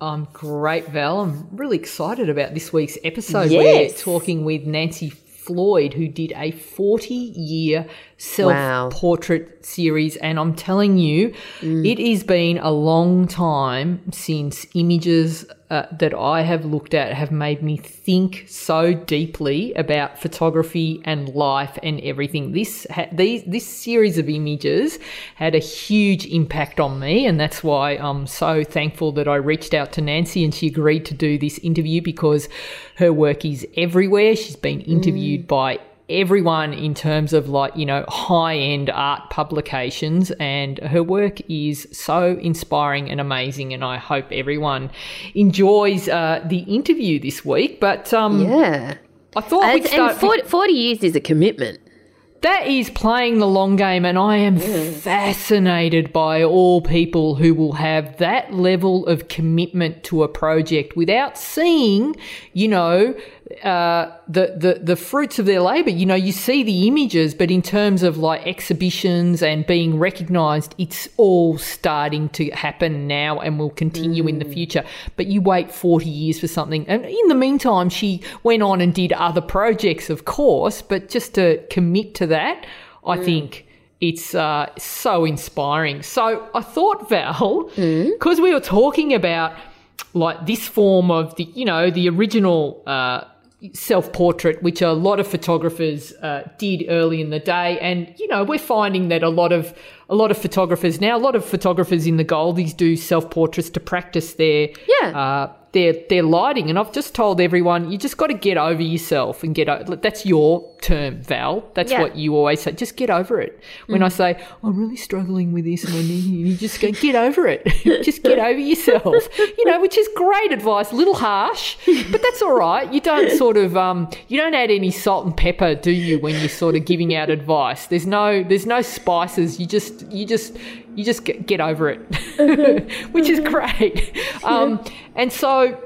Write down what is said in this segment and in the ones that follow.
I'm great, Val. I'm really excited about this week's episode. Yes. We're talking with Nancy Floyd, who did a 40 year self portrait series. And I'm telling you, it has been a long time since images uh, that I have looked at have made me think so deeply about photography and life and everything. This ha- these this series of images had a huge impact on me, and that's why I'm so thankful that I reached out to Nancy and she agreed to do this interview because her work is everywhere. She's been interviewed by everyone in terms of like you know high end art publications and her work is so inspiring and amazing and i hope everyone enjoys uh, the interview this week but um Yeah. i thought And, we'd start and 40, 40 years is a commitment. that is playing the long game, and I am fascinated by all people who will have that level of commitment to a project without seeing, you know, uh, the, the the fruits of their labor. You know, you see the images, but in terms of like exhibitions and being recognised, it's all starting to happen now and will continue in the future. But you wait forty years for something, and in the meantime, she went on and did other projects, of course. But just to commit to that, I think it's uh, so inspiring. So I thought, Val, because we were talking about like this form of the, you know, the original uh, self portrait, which a lot of photographers uh, did early in the day, and you know, we're finding that a lot of a lot of photographers now, a lot of photographers in the Goldies do self portraits to practice their Yeah. uh, their their lighting. And I've just told everyone, you just got to get over yourself and get over. That's your term, Val. That's Yeah. what you always say. Just get over it. When I say I'm really struggling with this, and I need you, you just go get over it. just get over yourself. You know, which is great advice. A little harsh, but that's all right. You don't sort of um, you don't add any salt and pepper, do you? When you're sort of giving out advice, there's no there's no spices. You just you just you just get, get over it, which is great. Um, and so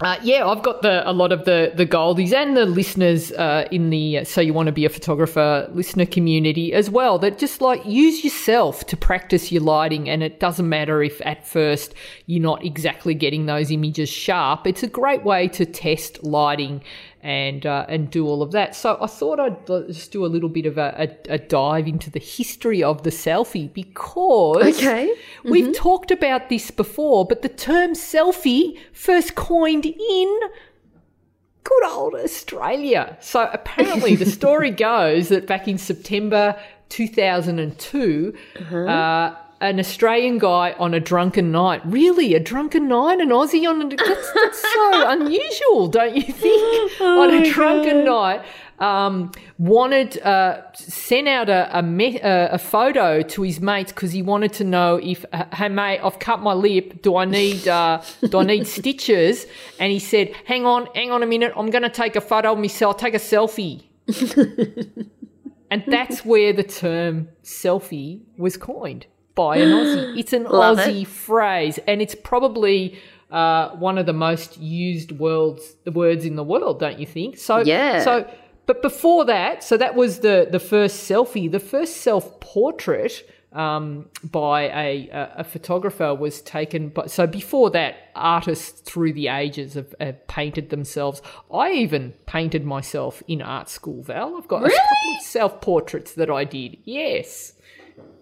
uh, yeah, I've got the a lot of the the Goldies and the listeners uh, in the uh, so you want to be a photographer listener community as well. That just like use yourself to practice your lighting, and it doesn't matter if at first you're not exactly getting those images sharp. It's a great way to test lighting and uh, and do all of that. So I thought I'd just do a little bit of a, a, a dive into the history of the selfie because Okay. We've talked about this before, but the term selfie first coined in good old Australia. So apparently, the story goes that back in September 2002, uh, an Australian guy on a drunken night, really? A drunken night, an Aussie on a, that's, that's so unusual, don't you think? on a drunken night, um, wanted uh, sent out a a, me- uh, a photo to his mates because he wanted to know if uh, hey mate I've cut my lip. Do I need uh, do I need stitches? And he said hang on hang on a minute. I'm going to take a photo of myself. Take a selfie. And that's where the term selfie was coined by an Aussie it's an Love it. Aussie phrase and it's probably uh, one of the most used words words in the world don't you think so Yeah. so but before that, so that was the the first selfie. The first self portrait um, by a, a a photographer was taken. But so before that, artists through the ages have, have painted themselves. I even painted myself in art school. Val, I've got a couple of self portraits that I did. Yes.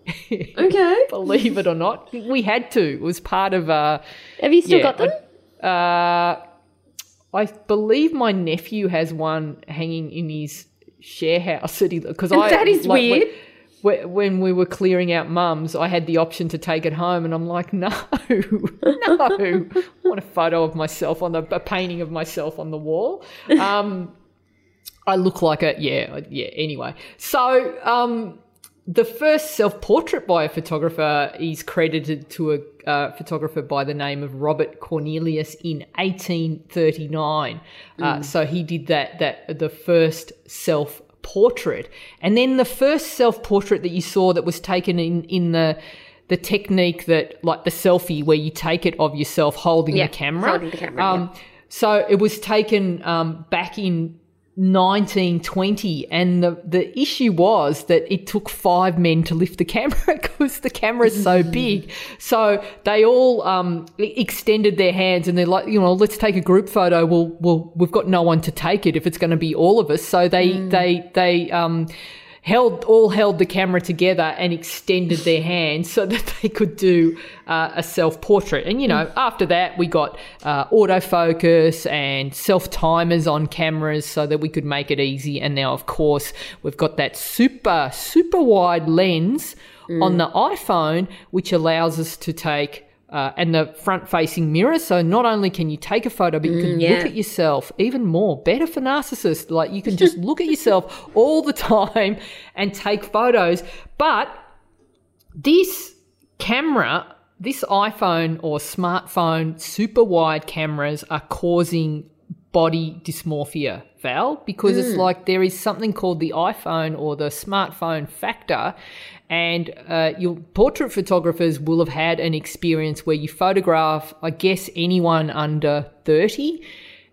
Okay. Believe it or not, we had to. It was part of uh, Have you still Yeah, got them? Uh, I believe my nephew has one hanging in his share house because I That is like, weird. When, when we were clearing out mums, I had the option to take it home, and I'm like, no, no, I want a photo of myself on the a painting of myself on the wall. Um, I look like a yeah, yeah. Anyway, so um, the first self portrait by a photographer is credited to a uh, photographer by the name of Robert Cornelius in 1839. Uh, so he did that that the first self portrait, and then the first self portrait that you saw that was taken in in the the technique that like the selfie where you take it of yourself holding Yeah, the camera. holding the camera, Um, So it was taken um, back in 1920 and the, the issue was that it took five men to lift the camera because the camera is so big. So they all um, extended their hands and they're like you know let's take a group photo. Well, well we've got no one to take it if it's going to be all of us. So they they they um, held all held the camera together and extended their hands so that they could do uh, a self portrait. And you know, after that, we got uh, autofocus and self timers on cameras so that we could make it easy. And now, of course, we've got that super super wide lens on the iPhone, which allows us to take. Uh, and the front facing mirror. So not only can you take a photo, but you can yeah. look at yourself even more. Better for narcissists. Like you can just look at yourself all the time and take photos. But this camera, this iPhone or smartphone super wide cameras are causing body dysmorphia, Val, because it's like there is something called the iPhone or the smartphone factor. And uh, your portrait photographers will have had an experience where you photograph, I guess, anyone under 30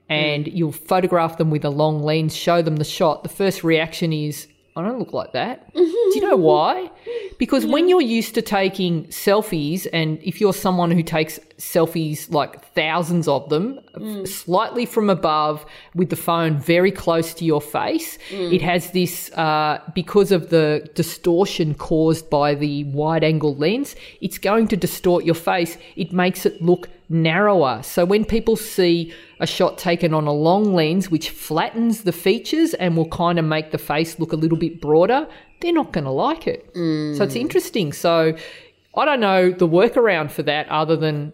and you'll photograph them with a long lens, show them the shot. The first reaction is, I don't look like that. Do you know why? Because when you're used to taking selfies, and if you're someone who takes selfies like thousands of them, mm. slightly from above with the phone very close to your face, mm. it has this, uh, because of the distortion caused by the wide angle lens, it's going to distort your face. It makes it look narrower. So when people see a shot taken on a long lens, which flattens the features and will kind of make the face look a little bit broader, they're not going to like it. So it's mm. interesting. So I don't know the workaround for that other than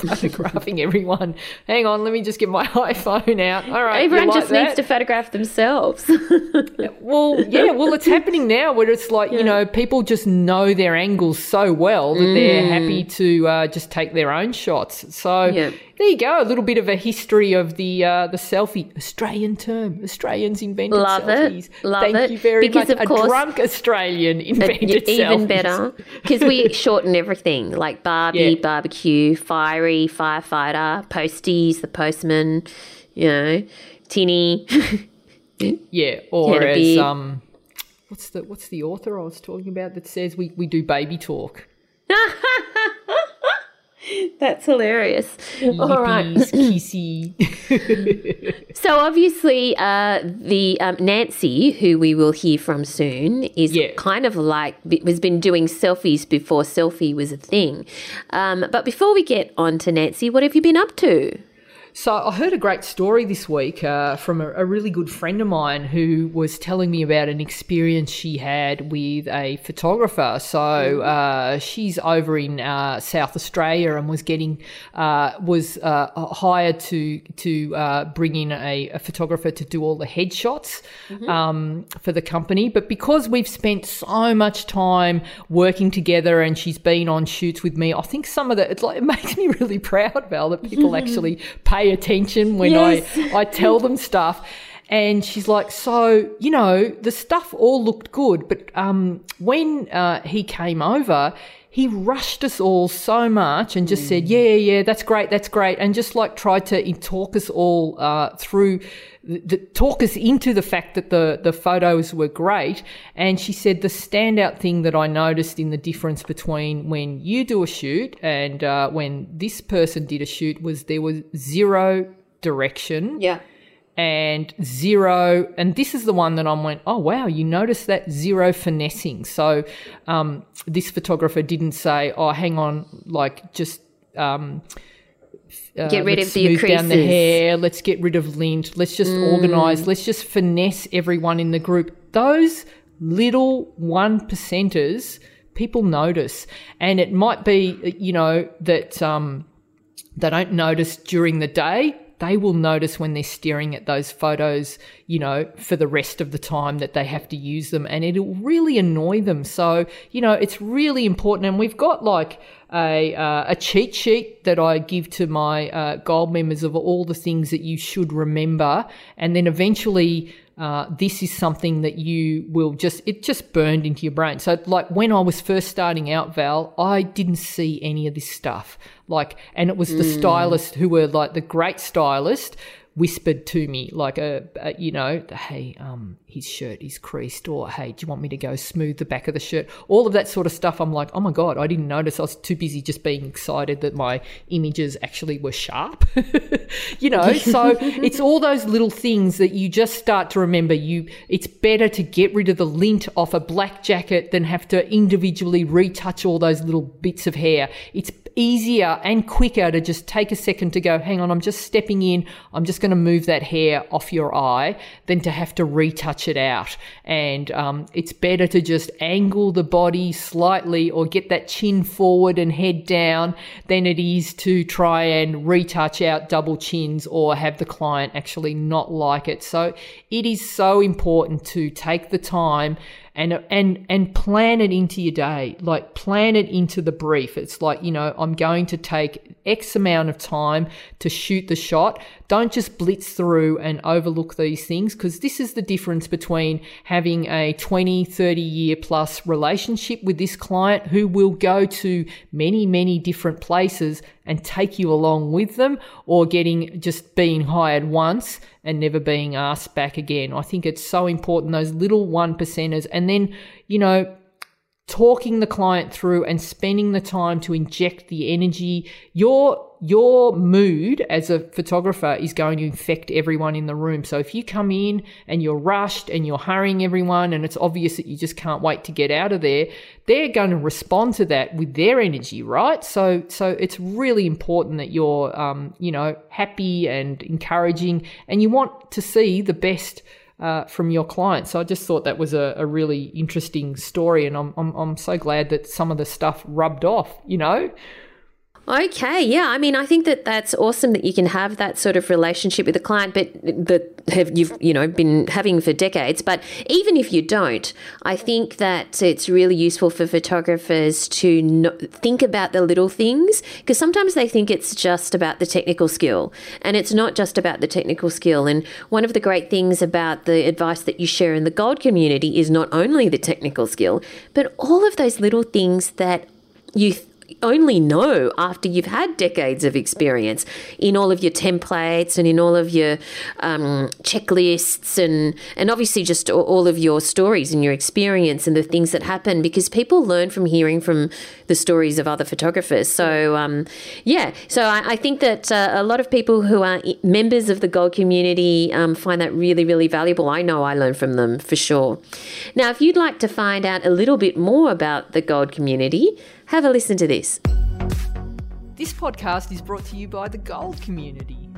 photographing everyone. Hang on, let me just get my iPhone out. All right, Everyone like just needs to photograph themselves. Well, yeah, well, it's happening now where it's like, you know, people just know their angles so well that they're happy to uh, just take their own shots. So Yeah. there you go, a little bit of a history of the uh, the selfie Australian term. Australians invented Love it. selfies. Love Thank it. you very Because, much. of a drunk Australian invented Even selfies. better. Because we shorten everything like Barbie, Yeah. barbecue, fiery, firefighter, posties, the postman, you know, tinny. Yeah, or as um, what's the what's the author I was talking about that says we we do baby talk. That's hilarious. All right. Kissy. So obviously, uh, the um, Nancy, who we will hear from soon, is Yeah. kind of like has been doing selfies before selfie was a thing. Um, but before we get on to Nancy, what have you been up to? So I heard a great story this week uh, from a, a really good friend of mine who was telling me about an experience she had with a photographer. So uh, she's over in uh, South Australia and was getting uh, was uh, hired to to uh, bring in a, a photographer to do all the headshots um, for the company. But because we've spent so much time working together and she's been on shoots with me, I think some of the it's like it makes me really proud, Val, that people actually pay attention when Yes. I I tell them stuff. And she's like, so you know, the stuff all looked good, but um, when uh, he came over, he rushed us all so much and just said, yeah, yeah, yeah, that's great, that's great, and just like tried to talk us all uh, through, talk us into the fact that the the photos were great. And she said the standout thing that I noticed in the difference between when you do a shoot and uh, when this person did a shoot was there was zero direction Yeah. and zero and this is the one that i went oh wow you notice that zero finessing so um, this photographer didn't say oh hang on like just um, uh, Get rid of the down the hair. Let's get rid of lint. Let's just Mm. organize. Let's just finesse everyone in the group. Those little one percenters, people notice, and it might be, you know, that um, they don't notice during the day. They will notice when they're staring at those photos, you know, for the rest of the time that they have to use them, and it'll really annoy them. So, you know, it's really important. And we've got like a uh, a cheat sheet that I give to my uh, gold members of all the things that you should remember, and then eventually. Uh, this is something that you will just it just burned into your brain. So like when i was first starting out val i didn't see any of this stuff. Like and it was the stylist who were like the great stylist whispered to me like a, a you know hey um his shirt is creased or hey do you want me to go smooth the back of the shirt? All of that sort of stuff i'm like oh my god i didn't notice. I was too busy just being excited that my images actually were sharp. You know so it's all those little things that you just start to remember. You it's better to get rid of the lint off a black jacket than have to individually retouch all those little bits of hair. It's easier and quicker to just take a second to go, hang on, I'm just stepping in, I'm just going to move that hair off your eye, than to have to retouch it out. And um, it's better to just angle the body slightly or get that chin forward and head down than it is to try and retouch out double chins or have the client actually not like it. So it is so important to take the time and and and plan it into your day like plan it into the brief. It's like you know i'm going to take x amount of time to shoot the shot. Don't just blitz through and overlook these things because this is the difference between having a 20 30 year plus relationship with this client who will go to many many different places and take you along with them or getting just being hired once and never being asked back again. I think it's so important, those little one percenters. And then, you know, talking the client through and spending the time to inject the energy. Your your mood as a photographer is going to infect everyone in the room. So if you come in and you're rushed and you're hurrying everyone and it's obvious that you just can't wait to get out of there, they're going to respond to that with their energy, right? So so it's really important that you're um, you know, happy and encouraging and you want to see the best uh, from your clients. So I just thought that was a, a really interesting story, and I'm, I'm I'm so glad that some of the stuff rubbed off. You know. Okay, yeah. I mean, I think that that's awesome that you can have that sort of relationship with a client, but that have you've you know been having for decades. But even if you don't, I think that it's really useful for photographers to no, think about the little things because sometimes they think it's just about the technical skill, and it's not just about the technical skill. And one of the great things about the advice that you share in the gold community is not only the technical skill, but all of those little things that you only know after you've had decades of experience in all of your templates and in all of your um, checklists and and obviously just all- of your stories and your experience and the things that happen because people learn from hearing from the stories of other photographers. So um, yeah, so I, I think that uh, a lot of people who are members of the gold community um, find that really really valuable. I know I learn from them for sure. Now, if you'd like to find out a little bit more about the gold community, have a listen to this. This podcast is brought to you by the Gold Community.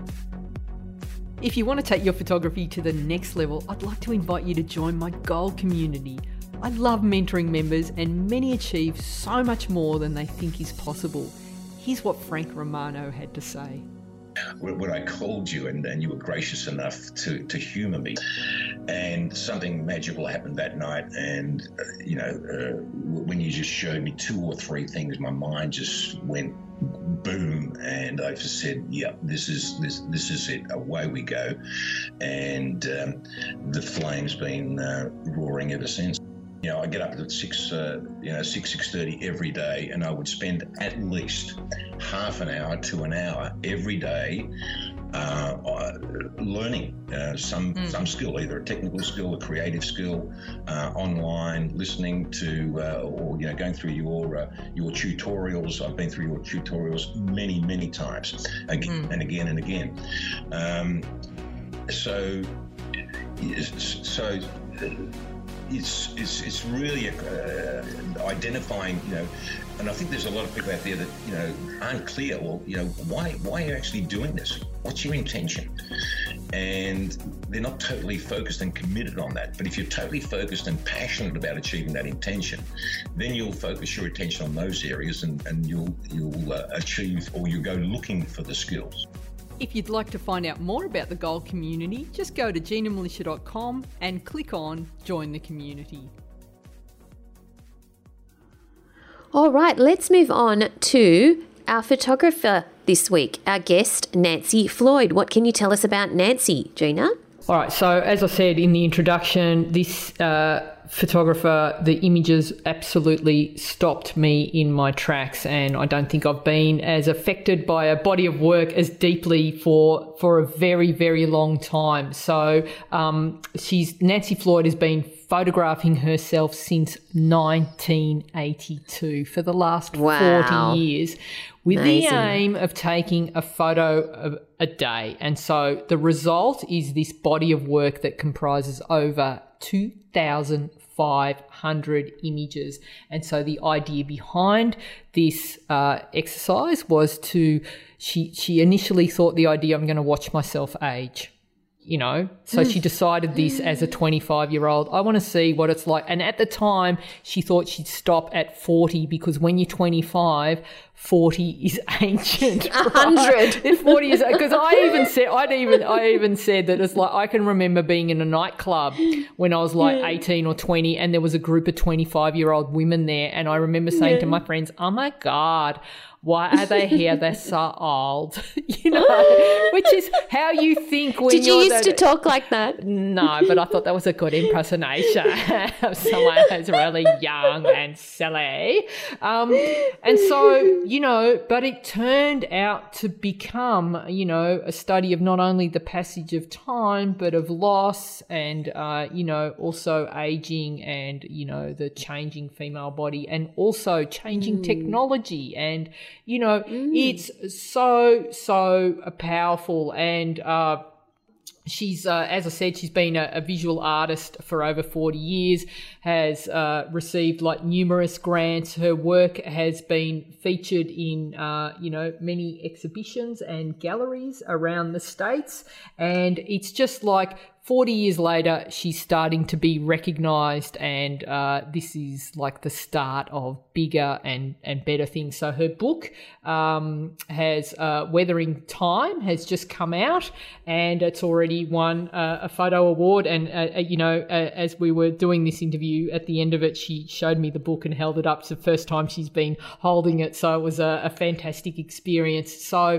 If you want to take your photography to the next level, I'd like to invite you to join my Gold Community. I love mentoring members, and many achieve so much more than they think is possible. Here's what Frank Romano had to say. When I called you and, and you were gracious enough to, to humor me. And something magical happened that night. And, uh, you know, uh, when you just showed me two or three things, my mind just went boom. And I just said, yeah, this is this this is it. Away we go. And um, the flame's been uh, roaring ever since. You know, I get up at six, uh, you know, six six thirty every day, and I would spend at least half an hour to an hour every day uh, uh, learning uh, some some skill, either a technical skill, a creative skill, uh, online, listening to, uh, or you know, going through your uh, your tutorials. I've been through your tutorials many many times, again and again and again. Um, so, so it's it's it's really uh, identifying, you know, and I think there's a lot of people out there that you know aren't clear. Well, you know, why why are you actually doing this? What's your intention? And they're not totally focused and committed on that. But if you're totally focused and passionate about achieving that intention, then you'll focus your attention on those areas, and, and you'll you'll uh, achieve or you go looking for the skills. If you'd like to find out more about the Gold community, just go to ginamilicia.com and click on Join the Community. All right, let's move on to our photographer this week, our guest, Nancy Floyd. What can you tell us about Nancy, Gina? All right, so as I said in the introduction, this uh, photographer, the images absolutely stopped me in my tracks, and I don't think I've been as affected by a body of work as deeply for for a very very long time. So um, she's Nancy Floyd has been photographing herself since 1982 for the last wow. 40 years with Amazing. the aim of taking a photo of a day. And so the result is this body of work that comprises over 2,000 500 images. And so the idea behind this uh, exercise was to, she, she initially thought the idea, I'm going to watch myself age you know? So she decided this as a 25 year old i want to see what it's like. And at the time she thought she'd stop at 40 because when you're 25 40 is ancient 100 right? 40 is because i even said i'd even i even said that it's like i can remember being in a nightclub when i was like yeah. 18 or 20 and there was a group of 25 year old women there and i remember saying yeah. to my friends oh my god why are they here? They're so old, you know, which is how you think when Did you used to talk like that? No, but I thought that was a good impersonation of someone who's really young and silly. Um, and so, you know, but it turned out to become, you know, a study of not only the passage of time, but of loss and, uh, you know, also aging and, you know, the changing female body and also changing mm. technology and, you know, mm. it's so, so powerful. And, uh, She's, uh, as I said, she's been a, a, visual artist for over 40 years, has uh, received like numerous grants. Her work has been featured in, uh, you know, many exhibitions and galleries around the States. And it's just like 40 years later, she's starting to be recognized, and uh, this is like the start of bigger and, and better things. So, her book um, has uh, Weathering Time has just come out, and it's already won uh, a photo award. And, uh, uh, you know, uh, as we were doing this interview, at the end of it, she showed me the book and held it up. It's the first time she's been holding it. So, it was a, a fantastic experience. So,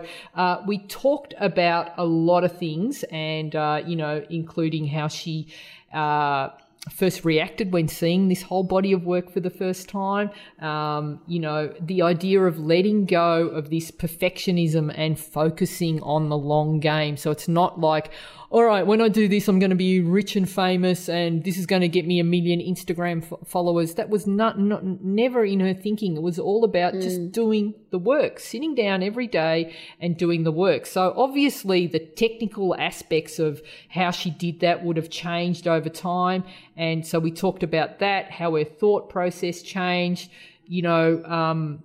we talked about a lot of things, and, you know, including including how she uh, first reacted when seeing this whole body of work for the first time. Um, you know, the idea of letting go of this perfectionism and focusing on the long game. So it's not like, all right, when I do this, I'm going to be rich and famous and this is going to get me a million Instagram f- followers. That was not, not, never in her thinking. It was all about mm. just doing the work, sitting down every day and doing the work. So obviously the technical aspects of how she did that would have changed over time. And so we talked about that, how her thought process changed, you know, um,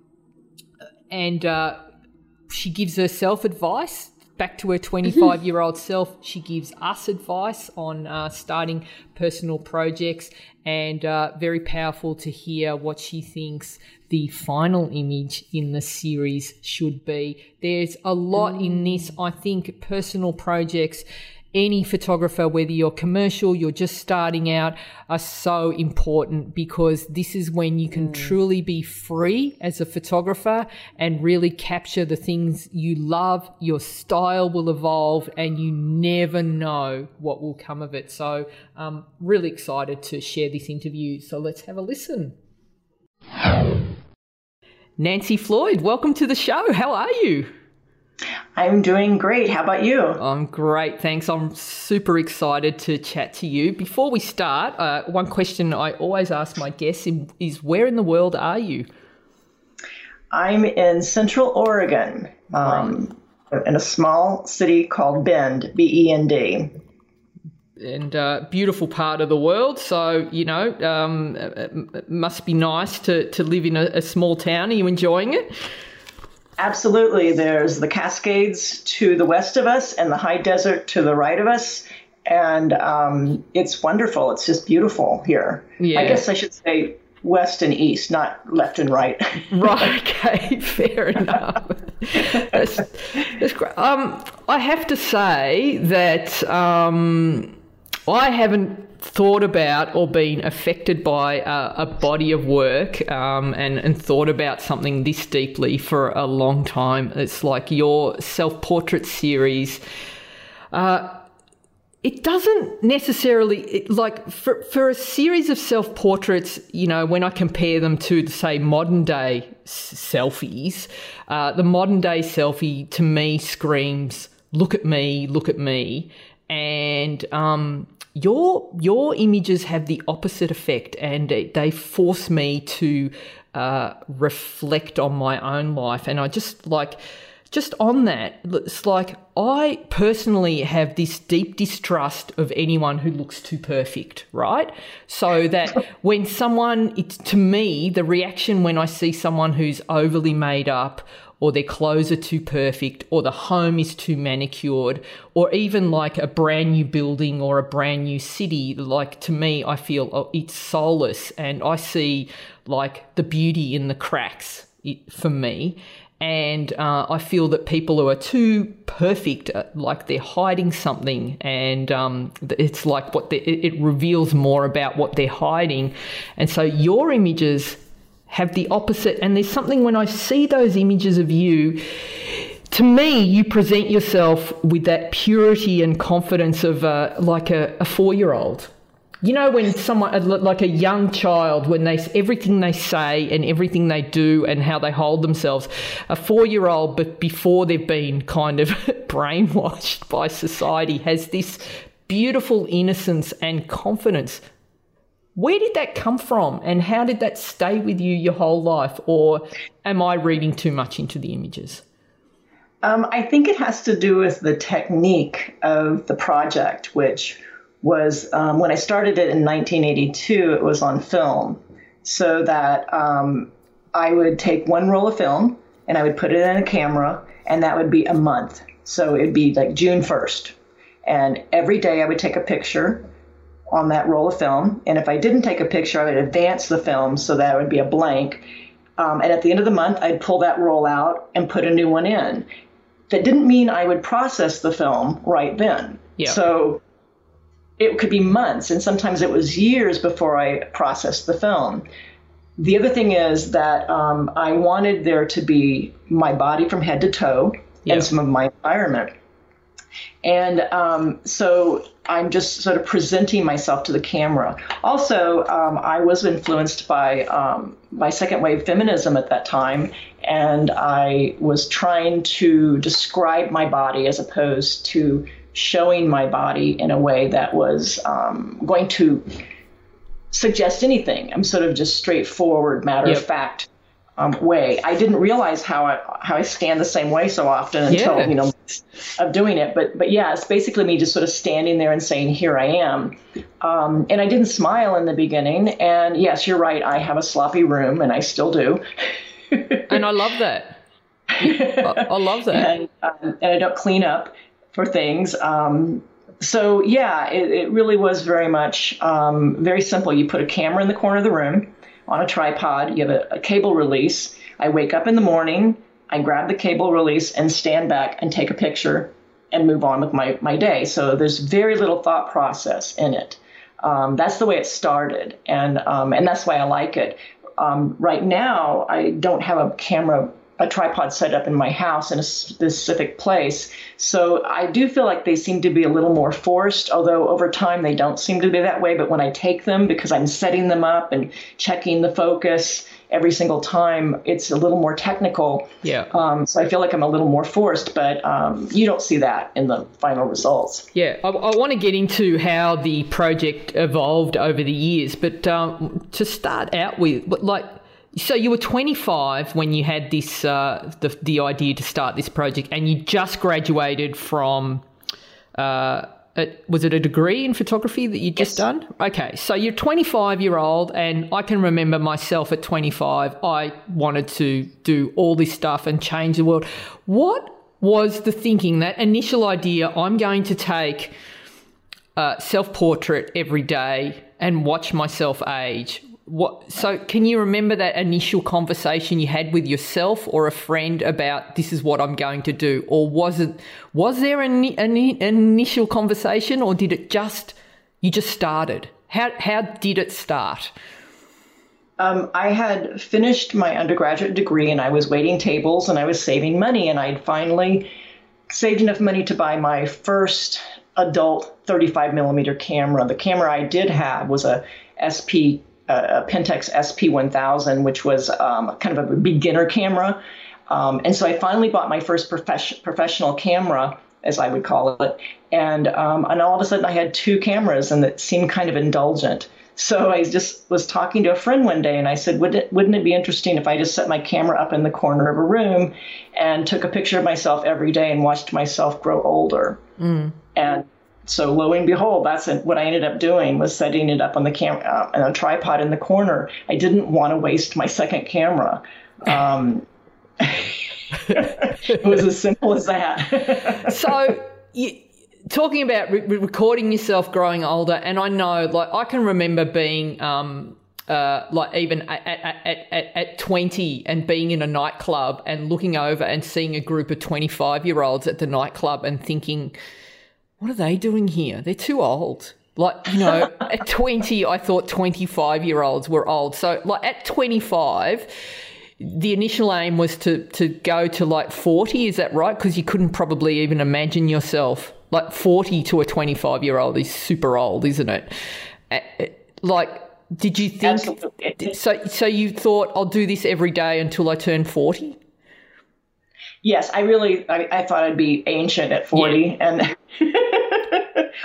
and, uh, she gives herself advice back to her 25 year old self, she gives us advice on uh, starting personal projects and uh, very powerful to hear what she thinks the final image in the series should be. There's a lot mm. in this. I think personal projects any photographer, whether you're commercial, you're just starting out, are so important because this is when you can mm. truly be free as a photographer and really capture the things you love. Your style will evolve and you never know what will come of it. So I'm um, really excited to share this interview. So let's have a listen. Nancy Floyd, welcome to the show. How are you? I'm doing great. How about you? I'm great, thanks. I'm super excited to chat to you. Before we start, uh, one question I always ask my guests is where in the world are you? I'm in Central Oregon, um, in a small city called Bend, B E N D. and uh, beautiful part of the world. So you know, um, it must be nice to to live in a, a small town. Are you enjoying it? Absolutely. There's the Cascades to the west of us and the high desert to the right of us. And um, it's wonderful. It's just beautiful here. Yeah. I guess I should say west and east, not left and right. right. Okay. Fair enough. that's, that's great. Um, I have to say that um, I haven't thought about or been affected by a, a body of work um, and, and thought about something this deeply for a long time. It's like your self portrait series. Uh, it doesn't necessarily it, like for, for a series of self portraits you know when i compare them to say modern day s- selfies uh, the modern day selfie to me screams look at me look at me and um, your your images have the opposite effect, and they force me to uh, reflect on my own life. And I just like just on that, it's like I personally have this deep distrust of anyone who looks too perfect, right? So that when someone, it's to me, the reaction when I see someone who's overly made up or their clothes are too perfect, or the home is too manicured, or even like a brand new building or a brand new city. Like to me, I feel oh, it's soulless, and I see like the beauty in the cracks for me. And uh, I feel that people who are too perfect, uh, like they're hiding something, and um, it's like what it reveals more about what they're hiding. And so your images have the opposite. And there's something when I see those images of you, to me, you present yourself with that purity and confidence of uh, like a, a four year old. You know, when someone, like a young child, when they, everything they say and everything they do and how they hold themselves, a four year old, but before they've been kind of brainwashed by society, has this beautiful innocence and confidence where did that come from and how did that stay with you your whole life? Or am I reading too much into the images? Um, I think it has to do with the technique of the project, which was um, when I started it in 1982, it was on film. So that um, I would take one roll of film and I would put it in a camera, and that would be a month. So it'd be like June 1st. And every day I would take a picture on that roll of film. And if I didn't take a picture, I would advance the film so that it would be a blank. Um, and at the end of the month, I'd pull that roll out and put a new one in. That didn't mean I would process the film right then. Yeah. So it could be months, and sometimes it was years before I processed the film. The other thing is that um, I wanted there to be my body from head to toe yeah. and some of my environment. And um, so I'm just sort of presenting myself to the camera. Also, um, I was influenced by um, by second wave feminism at that time, and I was trying to describe my body as opposed to showing my body in a way that was um, going to suggest anything. I'm sort of just straightforward, matter yep. of fact um, way. I didn't realize how I how I stand the same way so often until yeah. you know of doing it. But but yeah, it's basically me just sort of standing there and saying, "Here I am." Um, and I didn't smile in the beginning. And yes, you're right. I have a sloppy room, and I still do. and I love that. I, I love that. And, um, and, I don't clean up for things. Um, so yeah, it, it, really was very much um, very simple. You put a camera in the corner of the room on a tripod. You have a, a cable release. I wake up in the morning, I grab the cable release and stand back and take a picture and move on with my, my day. So there's very little thought process in it. Um, that's the way it started, and um, and that's why I like it. Um, right now, I don't have a camera a tripod set up in my house in a specific place. So I do feel like they seem to be a little more forced, although over time they don't seem to be that way. But when I take them, because I'm setting them up and checking the focus every single time, it's a little more technical. Yeah. Um, so I feel like I'm a little more forced, but um, you don't see that in the final results. Yeah, I, I want to get into how the project evolved over the years, but um, to start out with, like so you were 25 when you had this uh, the the idea to start this project, and you just graduated from uh, a, was it a degree in photography that you'd just done? Okay, so you're 25 year old, and I can remember myself at 25. I wanted to do all this stuff and change the world. What was the thinking, that initial idea? I'm going to take uh, self portrait every day and watch myself age what so can you remember that initial conversation you had with yourself or a friend about this is what i'm going to do or was it was there an, an, initial conversation or did it just you just started how how did it start um, I had finished my undergraduate degree and I was waiting tables and I was saving money and I'd finally saved enough money to buy my first adult 35 millimeter camera. The camera I did have was a SP a Pentax SP1000, which was um, kind of a beginner camera. Um, and so I finally bought my first profession, professional camera, as I would call it. And, um, and all of a sudden I had two cameras and it seemed kind of indulgent. So I just was talking to a friend one day and I said, Would it, wouldn't it be interesting if I just set my camera up in the corner of a room and took a picture of myself every day and watched myself grow older? Mm. And so lo and behold, that's what I ended up doing was setting it up on the camera uh, on a tripod in the corner. I didn't want to waste my second camera. Um, it was as simple as that. so, you, talking about re- recording yourself growing older, and I know, like, I can remember being. Um, uh, like even at, at, at, at 20 and being in a nightclub and looking over and seeing a group of 25 year olds at the nightclub and thinking, what are they doing here? They're too old. Like, you know, at 20, I thought 25 year olds were old. So, like, at 25, the initial aim was to, to go to like 40. Is that right? Because you couldn't probably even imagine yourself. Like, 40 to a 25 year old is super old, isn't it? Like, did you think Absolutely. so? So you thought I'll do this every day until I turn forty? Yes, I really I, I thought I'd be ancient at forty, yeah. and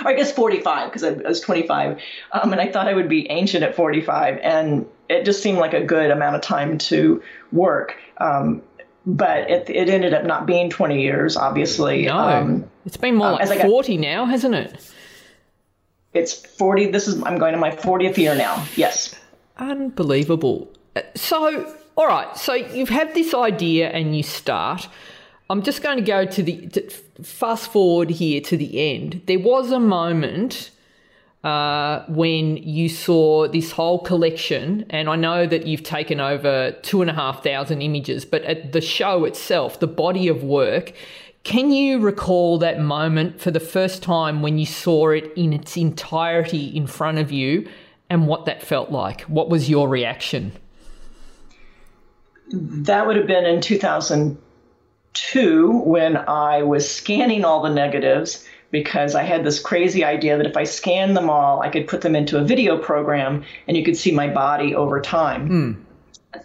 or I guess 45 because I was 25. Um, and I thought I would be ancient at 45. And it just seemed like a good amount of time to work. Um, but it, it ended up not being 20 years, obviously. No, um, it's been more uh, like 40 got, now, hasn't it? It's 40. This is, I'm going to my 40th year now. Yes. Unbelievable. So, all right. So you've had this idea and you start. I'm just going to go to the to fast forward here to the end. There was a moment uh, when you saw this whole collection, and I know that you've taken over two and a half thousand images, but at the show itself, the body of work, can you recall that moment for the first time when you saw it in its entirety in front of you and what that felt like? What was your reaction? That would have been in 2002 when I was scanning all the negatives because I had this crazy idea that if I scanned them all, I could put them into a video program and you could see my body over time. Mm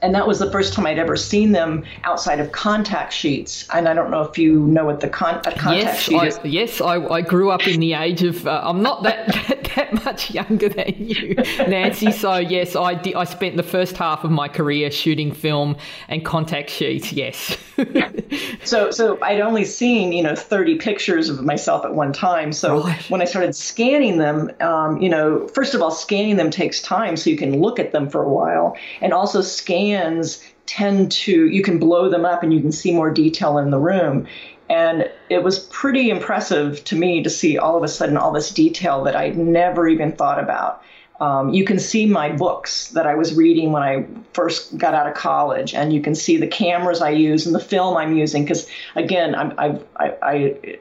and that was the first time I'd ever seen them outside of contact sheets. And I don't know if you know what the con- a contact yes, sheet I, is. Yes, I, I, grew up in the age of. Uh, I'm not that, that, much younger than you, Nancy. So yes, I did, I spent the first half of my career shooting film and contact sheets. Yes. so so I'd only seen you know 30 pictures of myself at one time. So right. when I started scanning them, um, you know, first of all, scanning them takes time, so you can look at them for a while, and also scans tend to, you can blow them up and you can see more detail in the room. And it was pretty impressive to me to see all of a sudden all this detail that I'd never even thought about. Um, you can see my books that I was reading when I first got out of college, and you can see the cameras I use and the film I'm using. Because again, I'm, I've, I, I,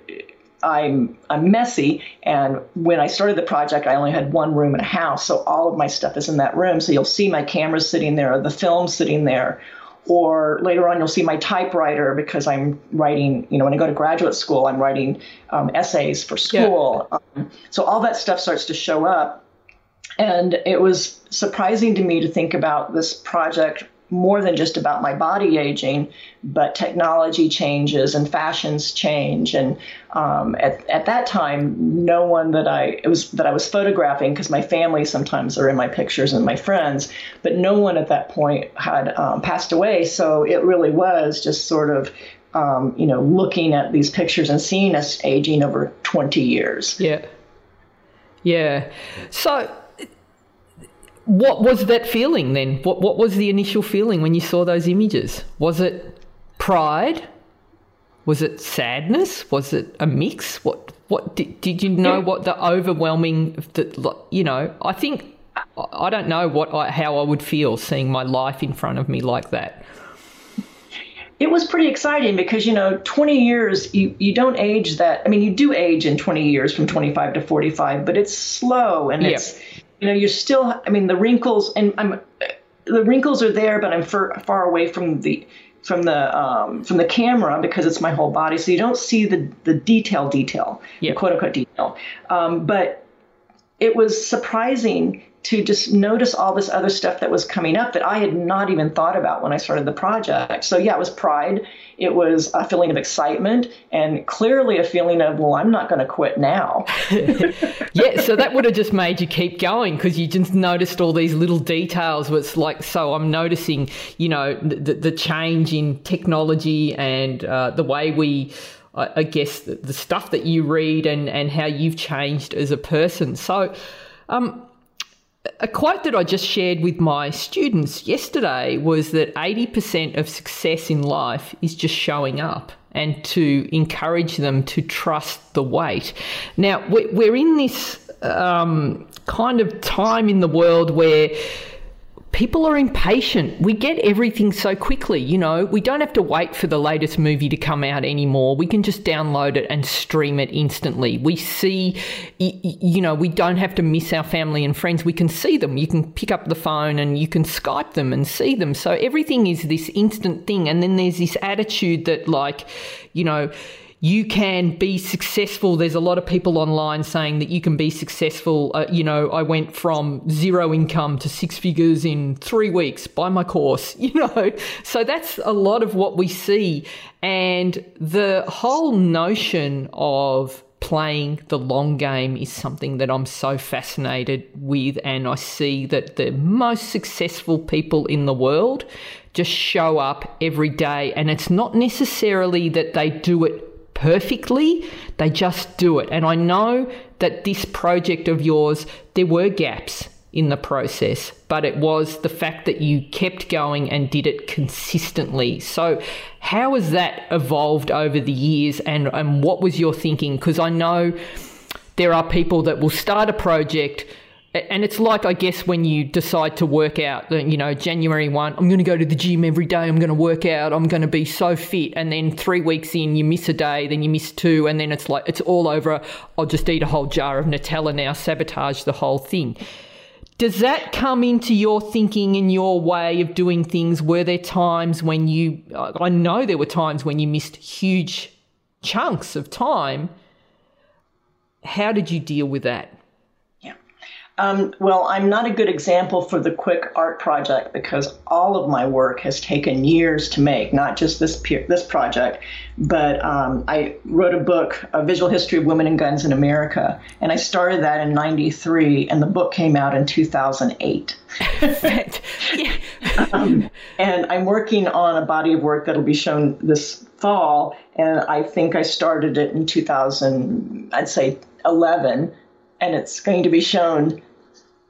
I'm I'm messy, and when I started the project, I only had one room in a house, so all of my stuff is in that room. So you'll see my camera sitting there, the film sitting there, or later on you'll see my typewriter because I'm writing. You know, when I go to graduate school, I'm writing um, essays for school. Yeah. Um, so all that stuff starts to show up, and it was surprising to me to think about this project more than just about my body aging, but technology changes and fashions change. And um, at, at that time, no one that I it was that I was photographing because my family sometimes are in my pictures and my friends, but no one at that point had um, passed away. So it really was just sort of um, you know looking at these pictures and seeing us aging over 20 years. Yeah. Yeah. So, what was that feeling then? What What was the initial feeling when you saw those images? Was it pride? Was it sadness? Was it a mix? What What did, did you know? What the overwhelming? The, you know, I think I don't know what I, how I would feel seeing my life in front of me like that it was pretty exciting because you know 20 years you, you don't age that i mean you do age in 20 years from 25 to 45 but it's slow and it's you know you're still i mean the wrinkles and i'm the wrinkles are there but i'm far, far away from the from the um, from the camera because it's my whole body. So you don't see the the detail detail the quote unquote detail. Um, but it was surprising to just notice all this other stuff that was coming up that I had not even thought about when I started the project. So, yeah, it was pride. It was a feeling of excitement and clearly a feeling of, well, I'm not going to quit now. yeah, so that would have just made you keep going because you just noticed all these little details. Where It's like, so I'm noticing, you know, the, the change in technology and uh, the way we. I guess the, the stuff that you read and, and how you've changed as a person. So, um, a quote that I just shared with my students yesterday was that 80% of success in life is just showing up and to encourage them to trust the wait. Now, we're in this um, kind of time in the world where people are impatient. We get everything so quickly. You know, we don't have to wait for the latest movie to come out anymore. We can just download it and stream it instantly. We see, you know, we don't have to miss our family and friends. We can see them. You can pick up the phone and you can Skype them and see them. So everything is this instant thing. And then there's this attitude that, like, you know, you can be successful. There's a lot of people online saying that you can be successful. Uh, you know, I went from zero income to six figures in three weeks by my course, you know. So that's a lot of what we see. And the whole notion of playing the long game is something that I'm so fascinated with. And I see that the most successful people in the world just show up every day. And it's not necessarily that they do it perfectly, they just do it. And I know that this project of yours, there were gaps in the process, but it was the fact that you kept going and did it consistently. So, how has that evolved over the years, and, and what was your thinking? Because I know there are people that will start a project and it's like I guess when you decide to work out, you know, January one, I'm going to go to the gym every day. I'm going to work out. I'm going to be so fit. And then three weeks in, you miss a day, then you miss two, and then it's like it's all over. I'll just eat a whole jar of Nutella now, sabotage the whole thing. Does that come into your thinking and your way of doing things? Were there times when you? I know there were times when you missed huge chunks of time. How did you deal with that? Um, well, I'm not a good example for the quick art project because all of my work has taken years to make, not just this this project. But um, I wrote a book, A Visual History of Women and Guns in America, and I started that in '93, and the book came out in 2008. um, and I'm working on a body of work that'll be shown this fall, and I think I started it in 2000, I'd say 11 and it's going to be shown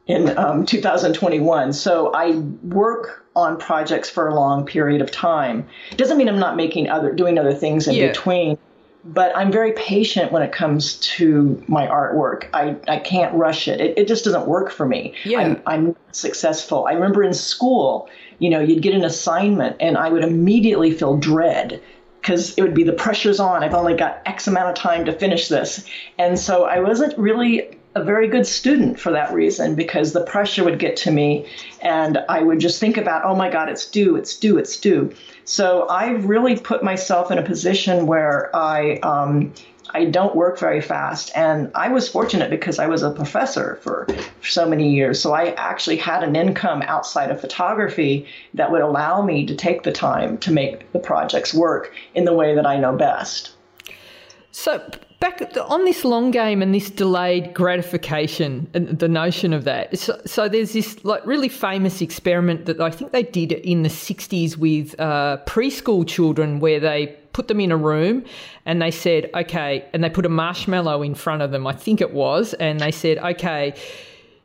in um, 2021. So I work on projects for a long period of time. Doesn't mean I'm not making other doing other things in yeah. between, but I'm very patient when it comes to my artwork. I, I can't rush it. it. It just doesn't work for me. Yeah. I'm, I'm successful. I remember in school, you know, you'd get an assignment and I would immediately feel dread because it would be the pressure's on. I've only got X amount of time to finish this. And so I wasn't really a very good student for that reason because the pressure would get to me and I would just think about, oh my God, it's due, it's due, it's due. So I really put myself in a position where I, um, I don't work very fast. And I was fortunate because I was a professor for, so many years. So I actually had an income outside of photography that would allow me to take the time to make the projects work in the way that I know best. So back on this long game and this delayed gratification and the notion of that. So, so, there's this like really famous experiment that I think they did in the 60s with uh, preschool children where they put them in a room and they said, okay, and they put a marshmallow in front of them, I think it was, and they said, okay,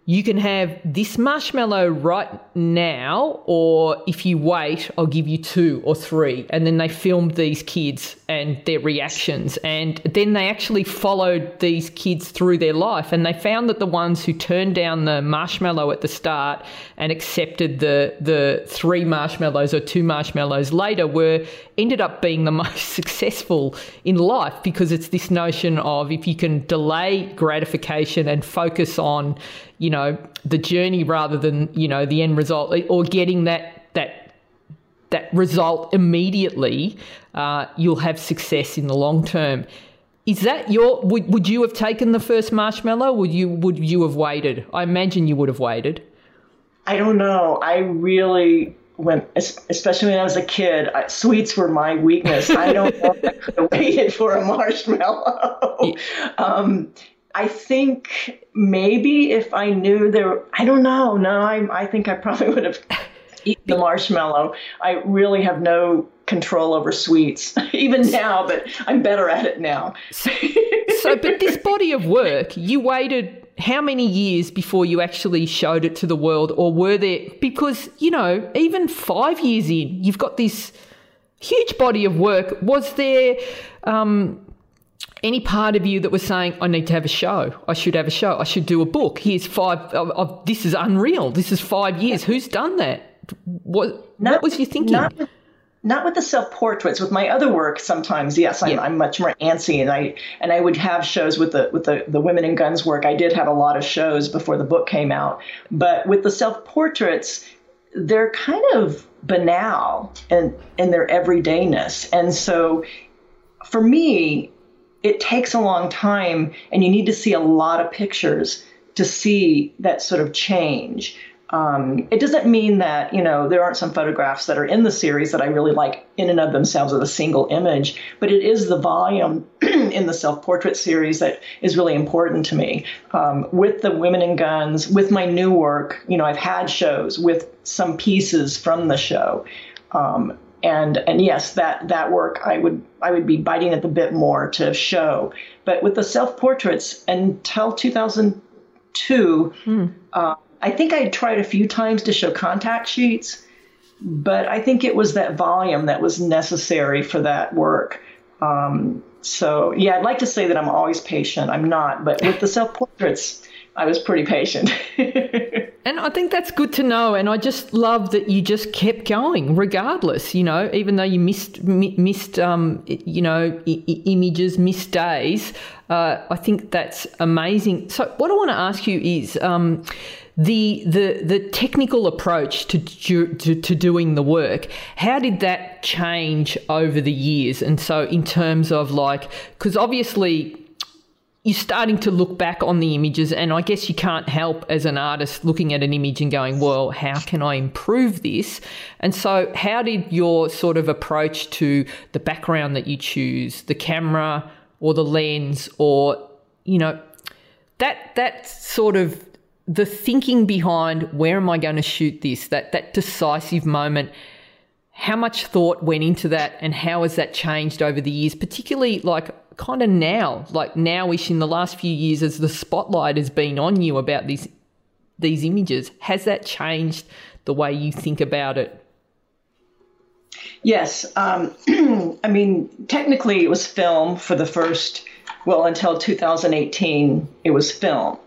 you can have this marshmallow right now, or if you wait, I'll give you two or three. And then they filmed these kids and their reactions. And then they actually followed these kids through their life. And they found that the ones who turned down the marshmallow at the start and accepted the, the three marshmallows or two marshmallows later were ended up being the most successful in life because it's this notion of if you can delay gratification and focus on you know the journey rather than you know the end result or getting that that that result immediately uh, you'll have success in the long term. Is that your would, would you have taken the first marshmallow? Would you would you have waited? I imagine you would have waited. I don't know. I really when especially when I was a kid, I, sweets were my weakness. I don't know if I could have waited for a marshmallow. Um, I think maybe if I knew there, I don't know. No, I, I think I probably would have eaten the marshmallow. I really have no control over sweets, even now, but I'm better at it now. so, but this body of work, you waited how many years before you actually showed it to the world, or were there? Because, you know, even five years in, you've got this huge body of work. Was there. Um, any part of you that was saying, I need to have a show, I should have a show, I should do a book. Here's five, of, of this is unreal. This is five years. Who's done that? What, not, what was you thinking? Not, not with the self portraits. With my other work, sometimes yes, I'm, yeah. I'm, much more antsy, and I and I would have shows with the with the the women and guns work. I did have a lot of shows before the book came out, but with the self portraits, they're kind of banal and in, in their everydayness, and so for me, it takes a long time and you need to see a lot of pictures to see that sort of change. Um, it doesn't mean that you know there aren't some photographs that are in the series that I really like in and of themselves as a single image, but it is the volume in the self-portrait series that is really important to me. Um, with the women and guns, with my new work, you know, I've had shows with some pieces from the show, um, and and yes, that that work I would I would be biting at the bit more to show. But with the self portraits until 2002, hmm. uh, I think I tried a few times to show contact sheets, but I think it was that volume that was necessary for that work. Um, so yeah, I'd like to say that I'm always patient. I'm not, but with the self portraits, I was pretty patient. And I think that's good to know. And I just love that you just kept going, regardless. You know, even though you missed missed um, you know I- images, missed days. Uh, I think that's amazing. So, what I want to ask you is. Um, the the the technical approach to, to to doing the work how did that change over the years and so in terms of like because obviously you're starting to look back on the images, and I guess you can't help as an artist looking at an image and going, well, how can I improve this? And so, how did your sort of approach to the background that you choose, the camera or the lens, or, you know, that, that sort of the thinking behind where am I going to shoot this, that, that decisive moment, how much thought went into that, and how has that changed over the years, particularly like kind of now, like nowish in the last few years, as the spotlight has been on you about these these images, has that changed the way you think about it? Yes, um, I mean technically it was film for the first well until 2018 it was film.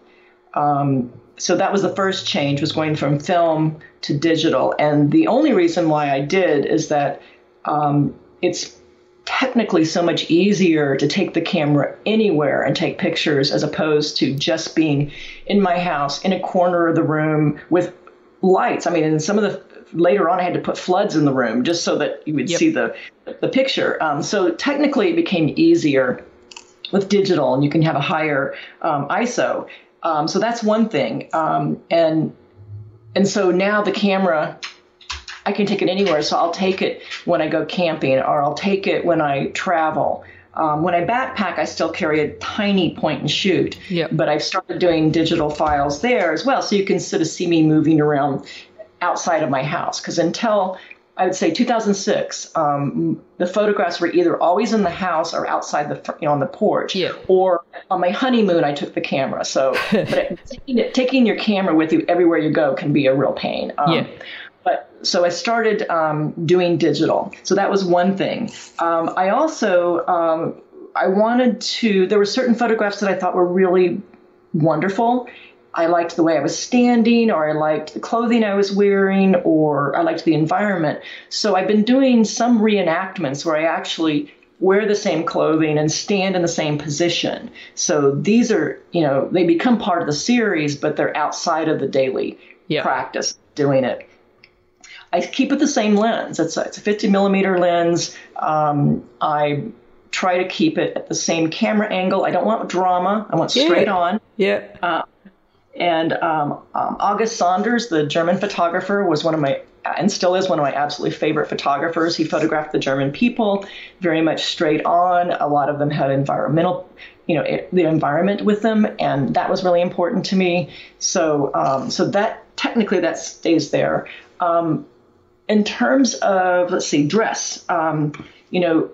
Um, so that was the first change was going from film to digital, and the only reason why I did is that um, it's technically so much easier to take the camera anywhere and take pictures as opposed to just being in my house in a corner of the room with lights. I mean, and some of the later on I had to put floods in the room just so that you would yep. see the the picture. Um, so technically, it became easier with digital, and you can have a higher um, ISO. Um, so that's one thing, um, and and so now the camera I can take it anywhere. So I'll take it when I go camping, or I'll take it when I travel. Um, when I backpack, I still carry a tiny point and shoot. Yep. But I've started doing digital files there as well, so you can sort of see me moving around outside of my house. Because until I would say 2006, um, the photographs were either always in the house or outside the, you know, on the porch. Yeah. Or on my honeymoon, I took the camera. So, but taking, it, taking your camera with you everywhere you go can be a real pain. Um, Yeah. So I started um, doing digital. So that was one thing. Um, I also um, I wanted to. There were certain photographs that I thought were really wonderful. I liked the way I was standing, or I liked the clothing I was wearing, or I liked the environment. So I've been doing some reenactments where I actually wear the same clothing and stand in the same position. So these are, you know, they become part of the series, but they're outside of the daily practice doing it. I keep it the same lens. It's a, it's a 50 millimeter lens. Um, I try to keep it at the same camera angle. I don't want drama. I want straight on. Yeah. And um, um, August Saunders, the German photographer, was one of my and still is one of my absolutely favorite photographers. He photographed the German people very much straight on. A lot of them had environmental, you know, it, the environment with them, and that was really important to me. So, um, so that technically that stays there. Um, in terms of let's see, dress, um, you know,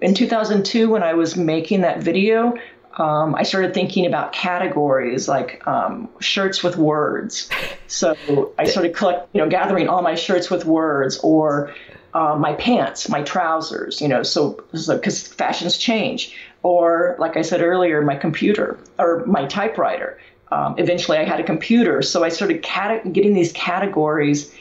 in 2002 when I was making that video, um, I started thinking about categories like um, shirts with words. So I started collect, you know, gathering all my shirts with words or uh, my pants, my trousers, you know, so because fashions change. Or like I said earlier, my computer or my typewriter. Um, eventually, I had a computer, so I started cate- getting these categories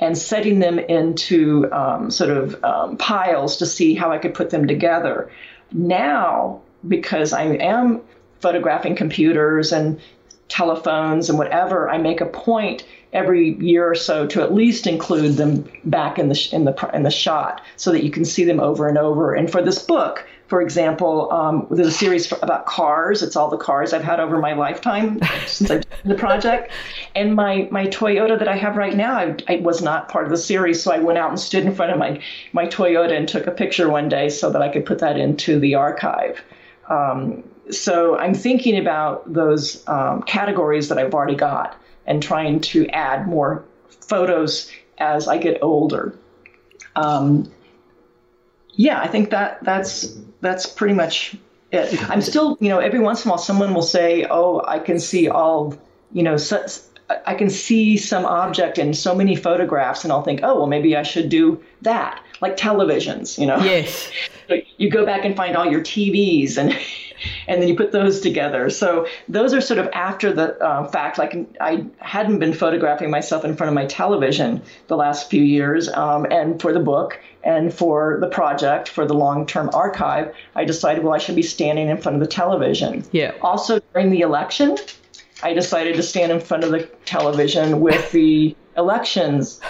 and setting them into um, sort of um, piles to see how I could put them together. Now, because I am photographing computers and telephones and whatever, I make a point every year or so to at least include them back in the in the in the shot so that you can see them over and over. And for this book, for example, um, there's a series about cars. It's all the cars I've had over my lifetime since I did the project. And my my Toyota that I have right now, I, I was not part of the series, so I went out and stood in front of my my Toyota and took a picture one day so that I could put that into the archive. Um, so I'm thinking about those um, categories that I've already got and trying to add more photos as I get older. Um, yeah, I think that that's that's pretty much it. I'm still, you know, every once in a while someone will say, "Oh, I can see all, you know, such, I can see some object in so many photographs," and I'll think, "Oh, well, maybe I should do that." Like televisions, you know. Yes. You go back and find all your TVs and and then you put those together. So those are sort of after the uh, fact. Like I hadn't been photographing myself in front of my television the last few years, um, and for the book and for the project for the long-term archive, I decided well I should be standing in front of the television. Yeah. Also during the election, I decided to stand in front of the television with the elections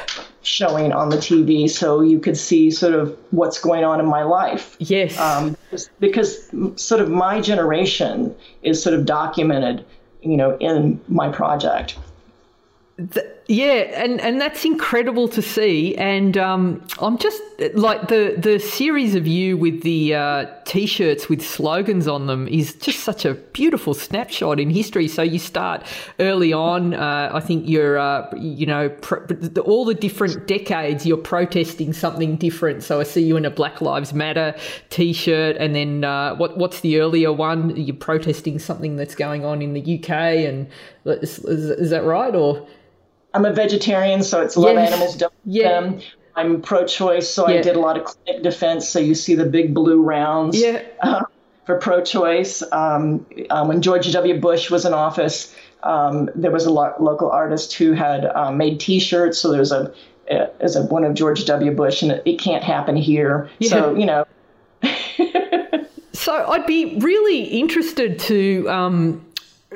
showing on the TV so you could see sort of what's going on in my life Yes. um, because sort of my generation is sort of documented, you know, in my project. Th- yeah, and, and that's incredible to see. And um, I'm just like the the series of you with the uh, t-shirts with slogans on them is just such a beautiful snapshot in history. So you start early on. Uh, I think you're uh, you know pro- all the different decades you're protesting something different. So I see you in a Black Lives Matter t-shirt, and then uh, what what's the earlier one? You're protesting something that's going on in the UK, and is, is that right or? I'm a vegetarian, so it's love Yes. animals, don't eat Yeah. them. I'm pro-choice, so Yeah. I did a lot of clinic defense. So you see the big blue rounds Yeah. uh, for pro-choice. Um, um, when George W. Bush was in office, um, there was a lo- local artist who had um, made T-shirts. So there's a as a one of George W. Bush, and it, it can't happen here. Yeah. So you know, So I'd be really interested to um,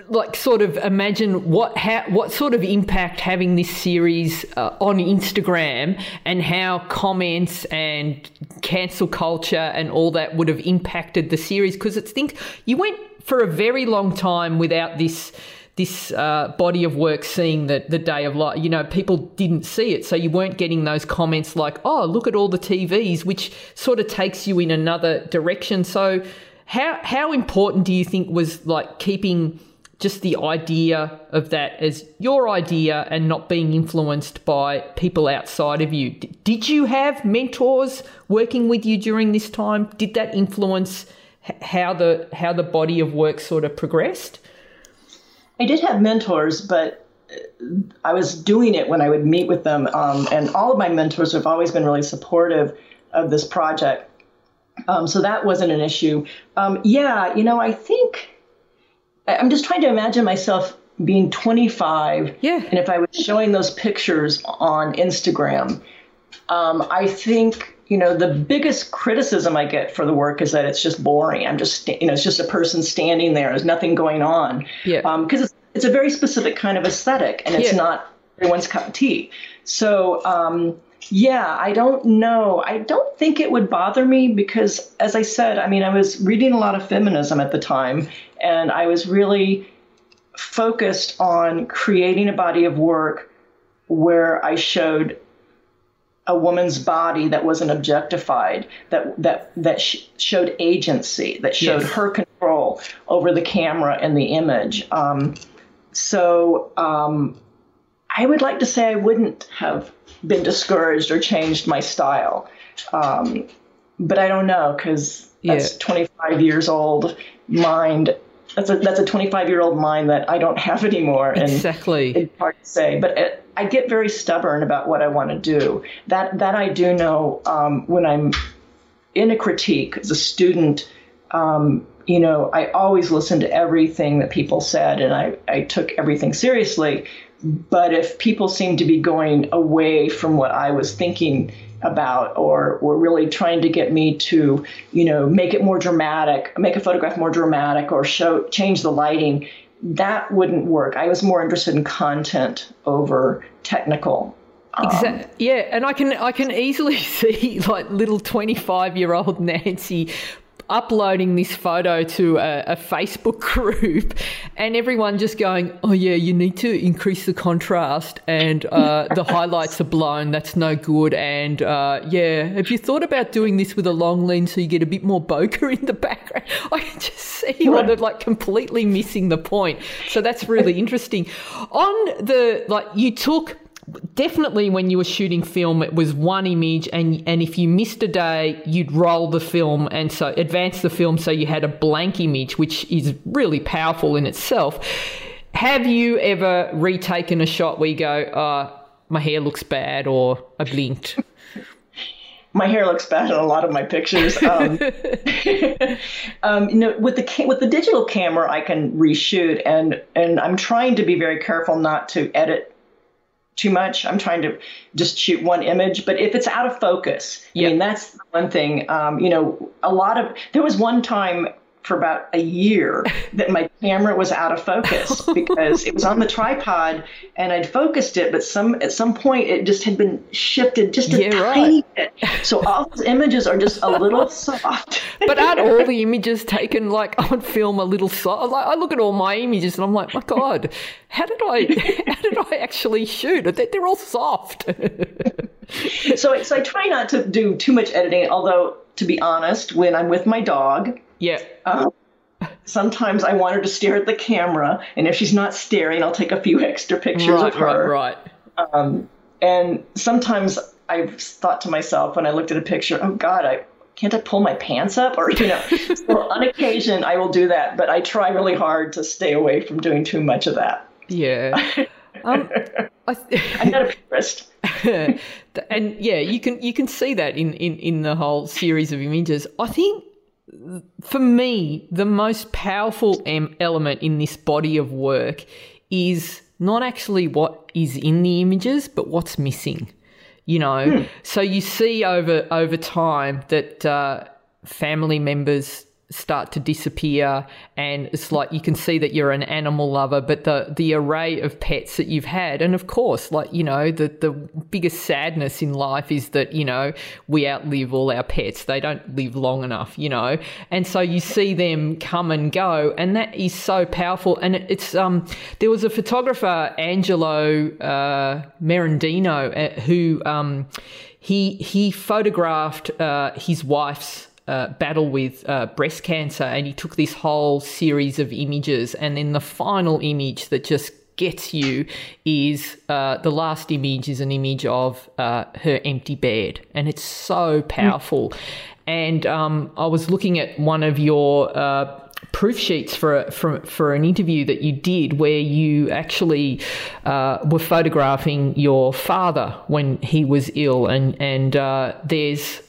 like sort of imagine what ha- what sort of impact having this series uh, on Instagram and how comments and cancel culture and all that would have impacted the series because it's think you went for a very long time without this this uh, body of work seeing the, the day of light. You know, people didn't see it. So you weren't getting those comments like, oh, look at all the TVs, which sort of takes you in another direction. So, how, how important do you think was like keeping just the idea of that as your idea and not being influenced by people outside of you? Did you have mentors working with you during this time? Did that influence how the how the body of work sort of progressed? I did have mentors, but I was doing it when I would meet with them. Um, and all of my mentors have always been really supportive of this project. Um, so that wasn't an issue. Um, yeah, you know, I think I'm just trying to imagine myself being 25. Yeah. And if I was showing those pictures on Instagram, um, I think you know the biggest criticism I get for the work is that it's just boring. I'm just you know it's just a person standing there. There's nothing going on. Yeah. Because um, it's it's a very specific kind of aesthetic, and it's Yeah. not everyone's cup of tea. So um, yeah, I don't know. I don't think it would bother me because, as I said, I mean, I was reading a lot of feminism at the time, and I was really focused on creating a body of work where I showed a woman's body that wasn't objectified, that that that sh- showed agency, that showed Yes. her control over the camera and the image. Um, so um, I would like to say I wouldn't have been discouraged or changed my style, um, but I don't know because that's Yeah. 25 years old mind. That's a that's a 25 year old mind that I don't have anymore, and Exactly. it's hard to say, but it, I get very stubborn about what I want to do. That that I do know um, when I'm in a critique as a student. Um, you know, I always listened to everything that people said, and I, I took everything seriously. But if people seem to be going away from what I was thinking about, or were really trying to get me to, you know, make it more dramatic, make a photograph more dramatic, or show change the lighting, that wouldn't work. I was more interested in content over technical. Um, Exa- yeah, and I can I can easily see like little twenty five year old Nancy uploading this photo to a, a Facebook group, and everyone just going, "Oh yeah, you need to increase the contrast, and uh, the highlights are blown. That's no good." And uh, yeah, have you thought about doing this with a long lens so you get a bit more bokeh in the background? I can just see where they're like completely missing the point. So that's really interesting. On the like, you took definitely when you were shooting film it was one image and and if you missed a day you'd roll the film and so advance the film so you had a blank image which is really powerful in itself have you ever retaken a shot where you go uh my hair looks bad or I blinked my hair looks bad in a lot of my pictures. Um, um, you know, with the ca- with the digital camera, I can reshoot, and and I'm trying to be very careful not to edit too much. I'm trying to just shoot one image, but if it's out of focus, Yep. I mean that's one thing. Um, you know, a lot of there was one time for about a year that my camera was out of focus because it was on the tripod and I'd focused it, but some at some point it just had been shifted just a Yeah, right. tiny bit. So all those images are just a little soft. but aren't all the images taken like on film a little soft like I look at all my images and I'm like my god how did I how did I actually shoot They're- they're all soft so, so I try not to do too much editing, although to be honest, when I'm with my dog, yeah sometimes I want her to stare at the camera, and if she's not staring, I'll take a few extra pictures right of her. right right And sometimes I've thought to myself when I looked at a picture, oh God, I can't I pull my pants up? Or you know, so on occasion I will do that, but I try really hard to stay away from doing too much of that. Yeah. Um, I th- I'm not a purist. and yeah, you can you can see that in, in, in the whole series of images. I think for me, the most powerful em- element in this body of work is not actually what is in the images, but what's missing. You know, so you see over over time that uh, family members start to disappear and it's like you can see that you're an animal lover but the the array of pets that you've had and of course like you know the the biggest sadness in life is that you know we outlive all our pets. They don't live long enough you know? And so you see them come and go and that is so powerful. And it's um there was a photographer Angelo uh, Merendino uh, who um he he photographed uh, his wife's uh, battle with uh, breast cancer, and he took this whole series of images, and then the final image that just gets you is uh, the last image is an image of uh, her empty bed, and it's so powerful. Mm. And um, I was looking at one of your uh, proof sheets for, for for an interview that you did where you actually uh, were photographing your father when he was ill and and uh, there's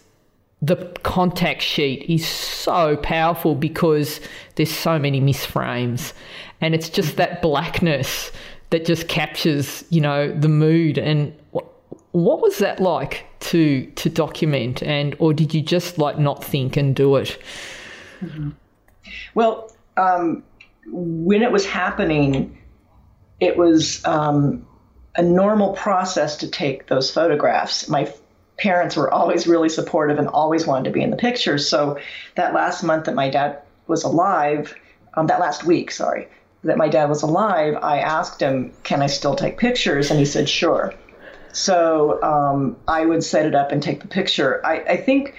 the contact sheet is so powerful because there's so many misframes. And it's just that blackness that just captures you know the mood. And what, was that like to to document? And or did you just like not think and do it? Mm-hmm. well um, when it was happening it was um, a normal process to take those photographs. My parents were always really supportive and always wanted to be in the pictures. So that last month that my dad was alive, um, that last week, sorry, that my dad was alive, I asked him, "Can I still take pictures?" And he said, "Sure." So um, I would set it up and take the picture. I, I, think,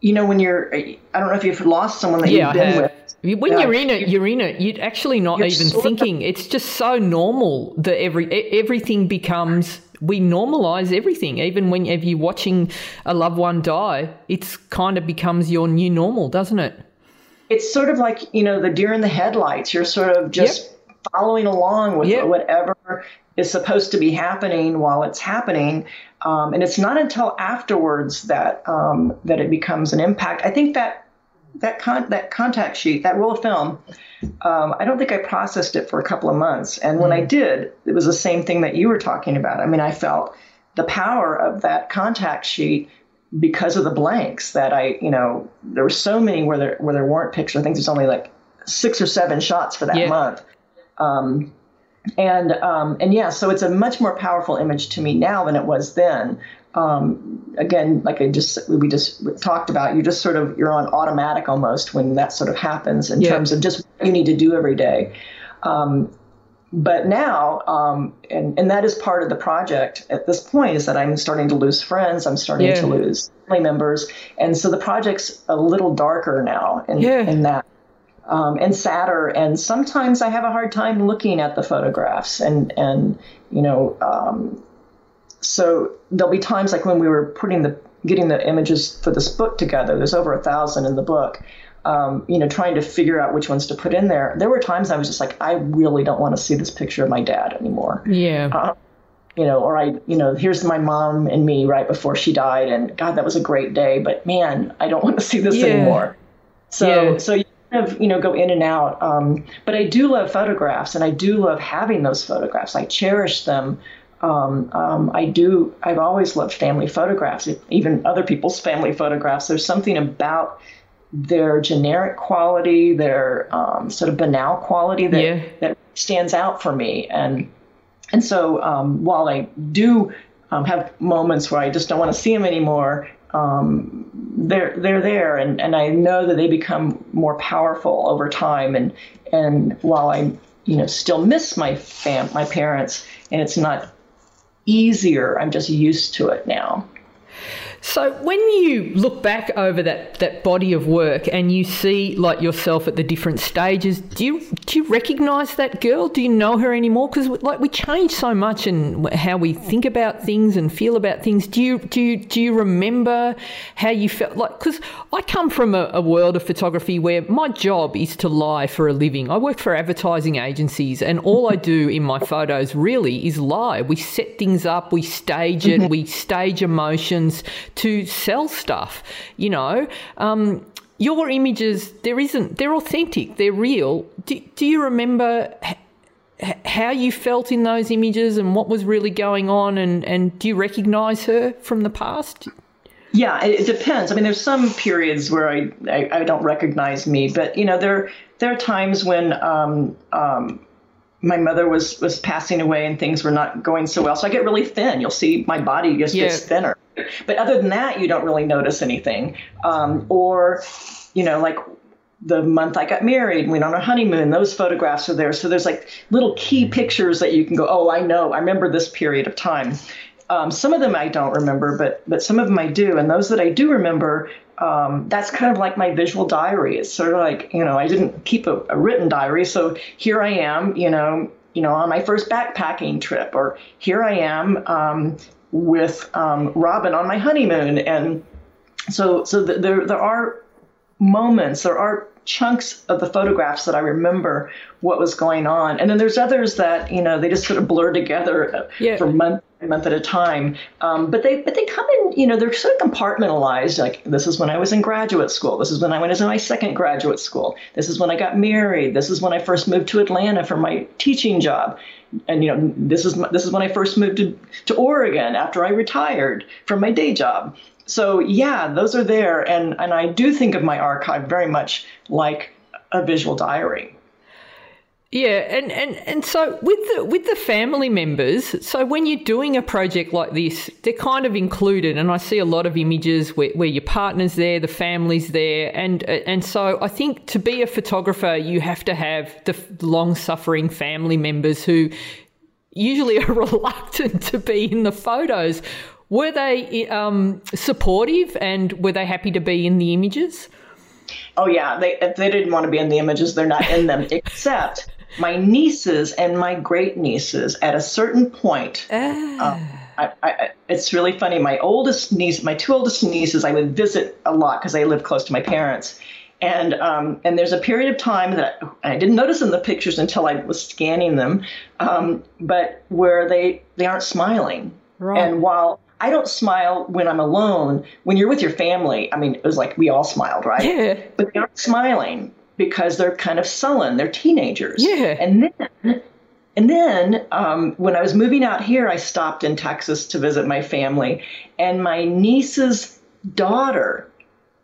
you know, when you're, uh, I don't know if you've lost someone that yeah, you've been with. When you're in it, you're in it. You're actually not you're even thinking. Of, it's just so normal that every everything becomes we normalize everything. Even whenever you're watching a loved one die, it's kind of becomes your new normal, doesn't it? It's sort of like, you know, the deer in the headlights. You're sort of just yep. following along with yep. whatever is supposed to be happening while it's happening. Um, and it's not until afterwards that um, that it becomes an impact. I think that that con- that contact sheet, that roll of film, um, I don't think I processed it for a couple of months. And when mm. I did, it was the same thing that you were talking about. I mean, I felt the power of that contact sheet because of the blanks that I, you know, there were so many where there where there weren't pictures. I think there's only like six or seven shots for that yeah. month. Um, and um, and yeah, so it's a much more powerful image to me now than it was then um, again, like I just we just talked about, you just sort of you're on automatic almost when that sort of happens in yeah. terms of just what you need to do every day. Um, but now, um, and and that is part of the project at this point is that I'm starting to lose friends, I'm starting yeah. to lose family members, and so the project's a little darker now in, yeah. in that. Um, and sadder. And sometimes I have a hard time looking at the photographs and and you know um, so there'll be times like when we were putting the getting the images for this book together. There's over a thousand in the book. Um, you know, trying to figure out which ones to put in there. There were times I was just like, I really don't want to see this picture of my dad anymore. Yeah. Uh, you know, or I, you know, here's my mom and me right before she died, and God, that was a great day, but man, I don't want to see this yeah. anymore. So, yeah. so you kind of, you know, go in and out. Um, but I do love photographs, and I do love having those photographs. I cherish them. Um, um, I do. I've always loved family photographs, even other people's family photographs. There's something about their generic quality, their um, sort of banal quality that yeah. that stands out for me. And and so um, while I do um, have moments where I just don't want to see them anymore, um, they're they're there, and, and I know that they become more powerful over time. And and while I you know still miss my fam my parents, and it's not easier. I'm just used to it now. So when you look back over that, that body of work and you see like yourself at the different stages, do you do you recognise that girl? Do you know her anymore? Because like we change so much in how we think about things and feel about things. Do you do you, do you remember how you felt? Like because I come from a, a world of photography where my job is to lie for a living. I work for advertising agencies, and all I do in my photos really is lie. We set things up, we stage it, mm-hmm. we stage emotions to sell stuff. You know, um, your images there isn't they're authentic, they're real. Do, do you remember? how you felt in those images and what was really going on and, and do you recognize her from the past Yeah, it, it, depends. I mean, there's some periods where I, I, I don't recognize me, but you know, there there are times when um, um, my mother was was passing away and things were not going so well. So I get really thin. You'll see my body just yeah. gets thinner. But other than that, you don't really notice anything. Um, or, you know, like the month I got married, went on a honeymoon, those photographs are there. So there's like little key pictures that you can go, oh, I know, I remember this period of time. Um, some of them I don't remember, but but some of them I do, and those that I do remember, um, that's kind of like my visual diary. It's sort of like you know I didn't keep a, a written diary, so here I am, you know, you know, on my first backpacking trip, or here I am um, with um, Robin on my honeymoon, and so so th- there there are moments, there are chunks of the photographs that I remember what was going on. And then there's others that, you know, they just sort of blur together yeah. for month month at a time. Um, but they but they come in, you know, they're sort of compartmentalized. Like this is when I was in graduate school. This is when I went into my second graduate school. This is when I got married. This is when I first moved to Atlanta for my teaching job. And you know, this is this is when I first moved to, to Oregon after I retired from my day job so yeah, those are there, and and I do think of my archive very much like a visual diary. Yeah, and, and, and so with the with the family members, so when you're doing a project like this, they're kind of included, and I see a lot of images where, where your partner's there, the family's there, and and so I think to be a photographer, you have to have the long suffering family members who usually are reluctant to be in the photos. Were they um, supportive and were they happy to be in the images? Oh yeah, they they didn't want to be in the images. They're not in them, except my nieces and my great nieces. At a certain point, ah. um, I, I, it's really funny. My oldest niece, my two oldest nieces, I would visit a lot because they live close to my parents. And um, and there's a period of time that I didn't notice in the pictures until I was scanning them, um, but where they they aren't smiling. Right. And while I don't smile when I'm alone. When you're with your family, I mean, it was like we all smiled, right? Yeah. But they aren't smiling because they're kind of sullen. They're teenagers. Yeah. And then, and then um, when I was moving out here, I stopped in Texas to visit my family, and my niece's daughter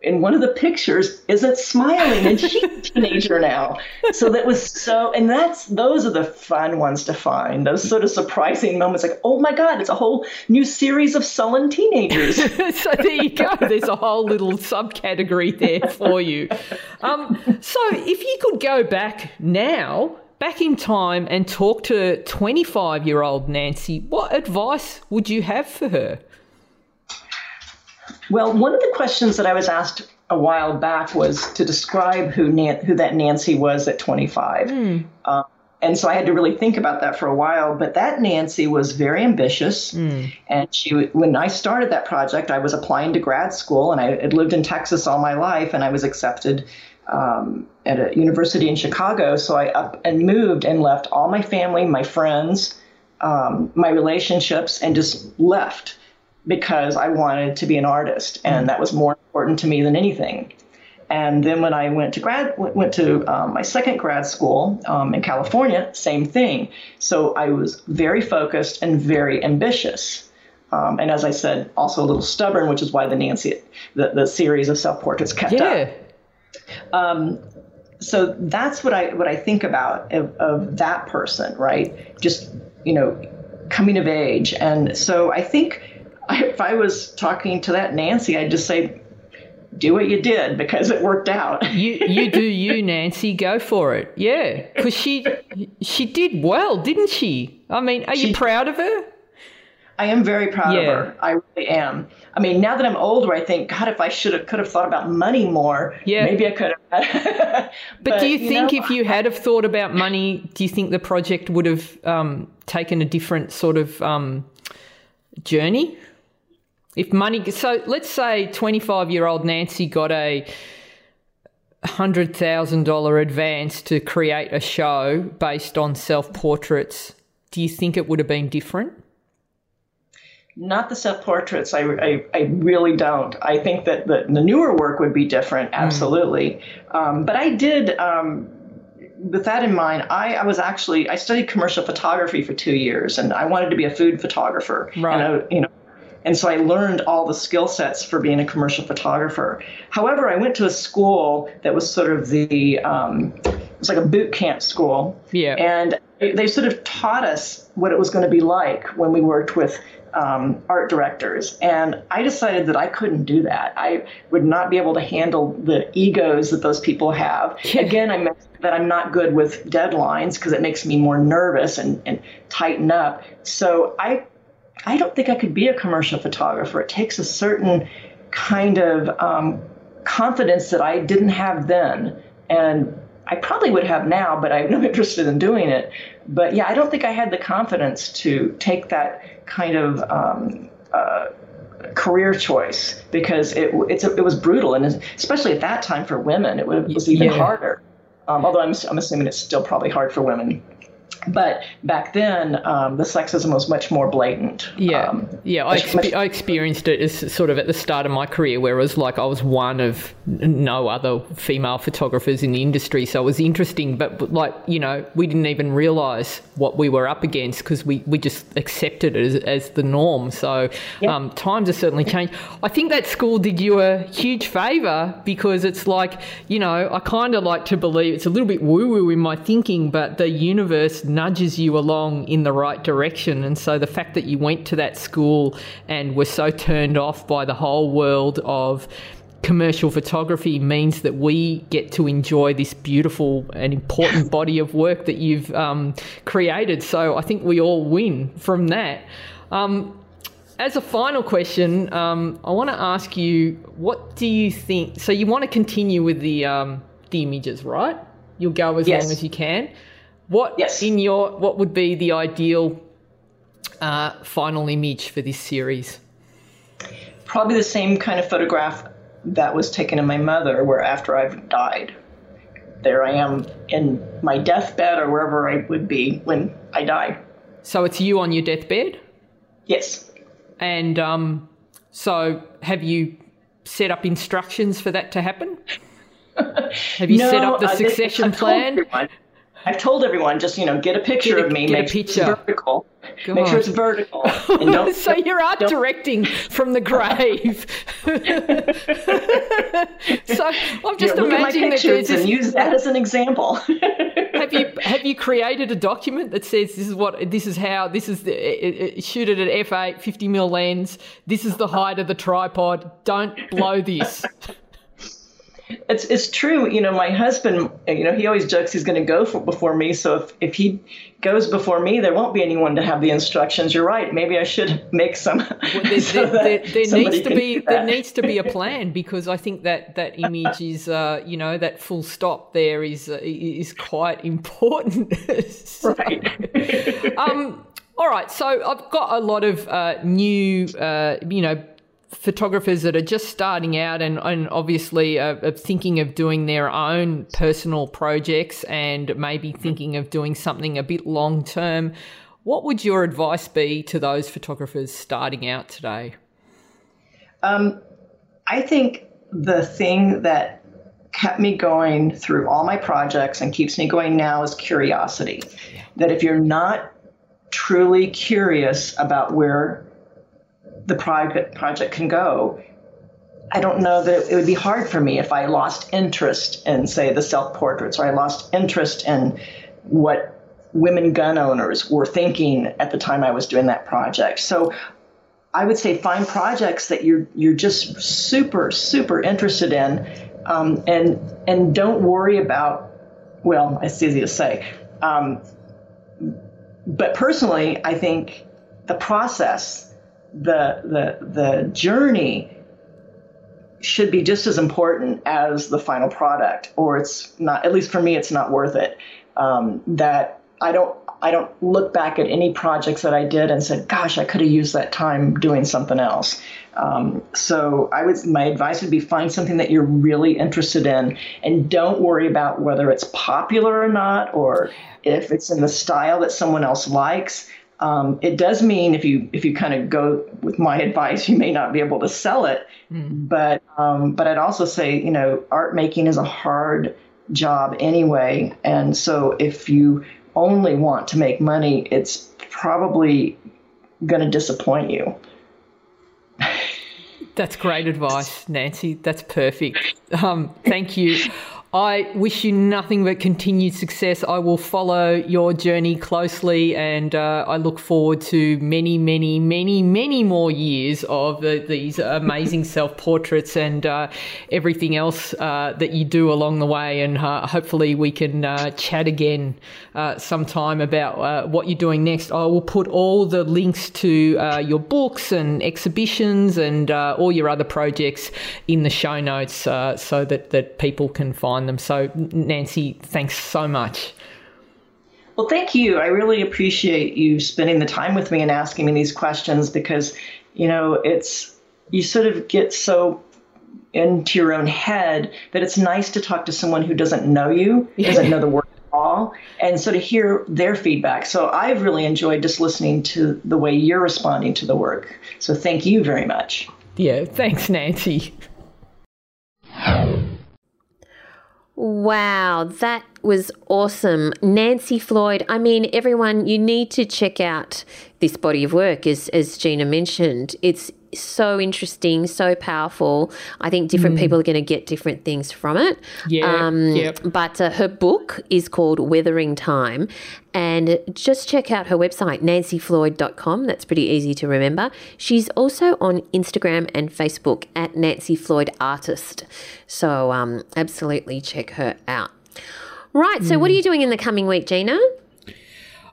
in one of the pictures isn't smiling? And she's a teenager now. So that was so and that's those are the fun ones to find. Those sort of surprising moments like oh my god it's a whole new series of sullen teenagers. So there you go. There's a whole little subcategory there for you. Um, so if you could go back now back in time and talk to 25 year old nancy what advice would you have for her well, one of the questions that I was asked a while back was to describe who Nan- who that Nancy was at 25. Mm. Uh, and so I had to really think about that for a while. But that Nancy was very ambitious, mm. and she when I started that project, I was applying to grad school, and I had lived in Texas all my life, and I was accepted um, at a university in Chicago. So I up and moved and left all my family, my friends, um, my relationships, and just left because I wanted to be an artist, and that was more important to me than anything. And then when I went to grad, went to um, my second grad school um, in California, same thing. So I was very focused and very ambitious. Um, and as I said, also a little stubborn, which is why the Nancy, the, the series of self portraits kept yeah. up. Um, so that's what I what I think about of, of that person, right? Just you know, coming of age, and so I think if I was talking to that Nancy, I'd just say, do what you did because it worked out. you you do you, Nancy. Go for it. Yeah, because she she did well, didn't she? I mean, are she, you proud of her? I am very proud yeah. of her. I really am. I mean, now that I'm older, I think, God, if I should have could have thought about money more, yeah. maybe I could have. but, but, do you, you think know, if you had have thought about money, do you think the project would have um, taken a different sort of um, journey? If money, so let's say 25 year old Nancy got a $100,000 advance to create a show based on self portraits. Do you think it would have been different? Not the self portraits. I, I, I, really don't. I think that the, the newer work would be different, hmm. absolutely. Mm. Um, but I did, um, with that in mind, I, I was actually, I studied commercial photography for two years and I wanted to be a food photographer. Right. And I, you know, and so I learned all the skill sets for being a commercial photographer. However, I went to a school that was sort of the um, it was like a boot camp school. Yeah. And they sort of taught us what it was going to be like when we worked with um, art directors. And I decided that I couldn't do that. I would not be able to handle the egos that those people have. Again, I that I'm not good with deadlines because it makes me more nervous and, and tighten up. So I I don't think I could be a commercial photographer. It takes a certain kind of um, confidence that I didn't have then. And I probably would have now, but I'm not interested in doing it. But yeah, I don't think I had the confidence to take that kind of um, uh, career choice because it a, it was brutal, and especially at that time for women, it was even yeah. harder. Um, although I'm, I'm assuming it's still probably hard for women but back then um, the sexism was much more blatant. Yeah. Um, yeah I, exp- I, experienced it as sort of at the start of my career where it was like i was one of no other female photographers in the industry. So it was interesting but like you know we didn't even realize what we were up against because we, we just accepted it as, as the norm. So yeah. um, times have certainly changed. I think that school did you a huge favor because it's like you know i kind of like to believe it's a little bit woo woo in my thinking but the universe nudges you along in the right direction. And so the fact that you went to that school and were so turned off by the whole world of commercial photography means that we get to enjoy this beautiful and important body of work that you've um, created. So I think we all win from that. Um, as a final question, um, I want to ask you, what do you think? So you want to continue with the um, the images, right? You'll go as yes. long as you can. What yes. in your what would be the ideal uh, final image for this series? Probably the same kind of photograph that was taken of my mother, where after I've died, there I am in my deathbed or wherever I would be when I die. So it's you on your deathbed. Yes. And um, so have you set up instructions for that to happen? Have you no, set up the succession uh, plan? I've told everyone just you know get a picture get a, of me, make sure it's vertical, God. make sure it's vertical. so you're art directing from the grave. so I'm just yeah, imagining that there's and use that as an example. have you have you created a document that says this is what this is how this is the, it, it, shoot it at f8 50 mil lens. This is the height of the tripod. Don't blow this. It's it's true. You know, my husband. You know, he always jokes he's going to go for, before me. So if if he goes before me, there won't be anyone to have the instructions. You're right. Maybe I should make some. Well, there, so there, there, there needs to be there needs to be a plan because I think that that image is uh, you know that full stop there is uh, is quite important. so, right. um. All right, so I've got a lot of uh, new, uh, you know, photographers that are just starting out and, and obviously are, are, thinking of doing their own personal projects and maybe thinking of doing something a bit long term, what would your advice be to those photographers starting out today? Um, I think the thing that kept me going through all my projects and keeps me going now is curiosity. That if you're not truly curious about where the project project can go. I don't know that it would be hard for me if I lost interest in, say, the self portraits, or I lost interest in what women gun owners were thinking at the time I was doing that project. So I would say find projects that you're you're just super super interested in, um, and and don't worry about. Well, it's easy to say, um, but personally, I think the process the the the journey should be just as important as the final product, or it's not. At least for me, it's not worth it. Um, that I don't I don't look back at any projects that I did and said, "Gosh, I could have used that time doing something else." Um, so I would my advice would be find something that you're really interested in, and don't worry about whether it's popular or not, or if it's in the style that someone else likes. Um, it does mean if you if you kind of go with my advice, you may not be able to sell it. Mm. But um, but I'd also say you know art making is a hard job anyway, and so if you only want to make money, it's probably going to disappoint you. That's great advice, Nancy. That's perfect. Um, thank you. I wish you nothing but continued success. I will follow your journey closely, and uh, I look forward to many, many, many, many more years of uh, these amazing self portraits and uh, everything else uh, that you do along the way. And uh, hopefully, we can uh, chat again sometime about what you're doing next. I will put all the links to your books and exhibitions and all your other projects in the show notes so that, that people can find on them. So, Nancy, thanks so much. Well, thank you. I really appreciate you spending the time with me and asking me these questions because, you know, it's you sort of get so into your own head that it's nice to talk to someone who doesn't know you, doesn't know the work at all, and so to hear their feedback. So I've really enjoyed just listening to the way you're responding to the work. So thank you very much. Yeah, thanks, Nancy. Wow, that was awesome. Nancy Floyd, I mean, everyone, you need to check out this body of work, as, as Gina mentioned. It's so interesting, so powerful. I think different mm. people are going to get different things from it. Yeah. Um, yep. But uh, her book is called Weathering Time. And just check out her website, nancyfloyd.com. That's pretty easy to remember. She's also on Instagram and Facebook at Nancy Floyd Artist. So um, absolutely check her out. Right. So, mm. what are you doing in the coming week, Gina?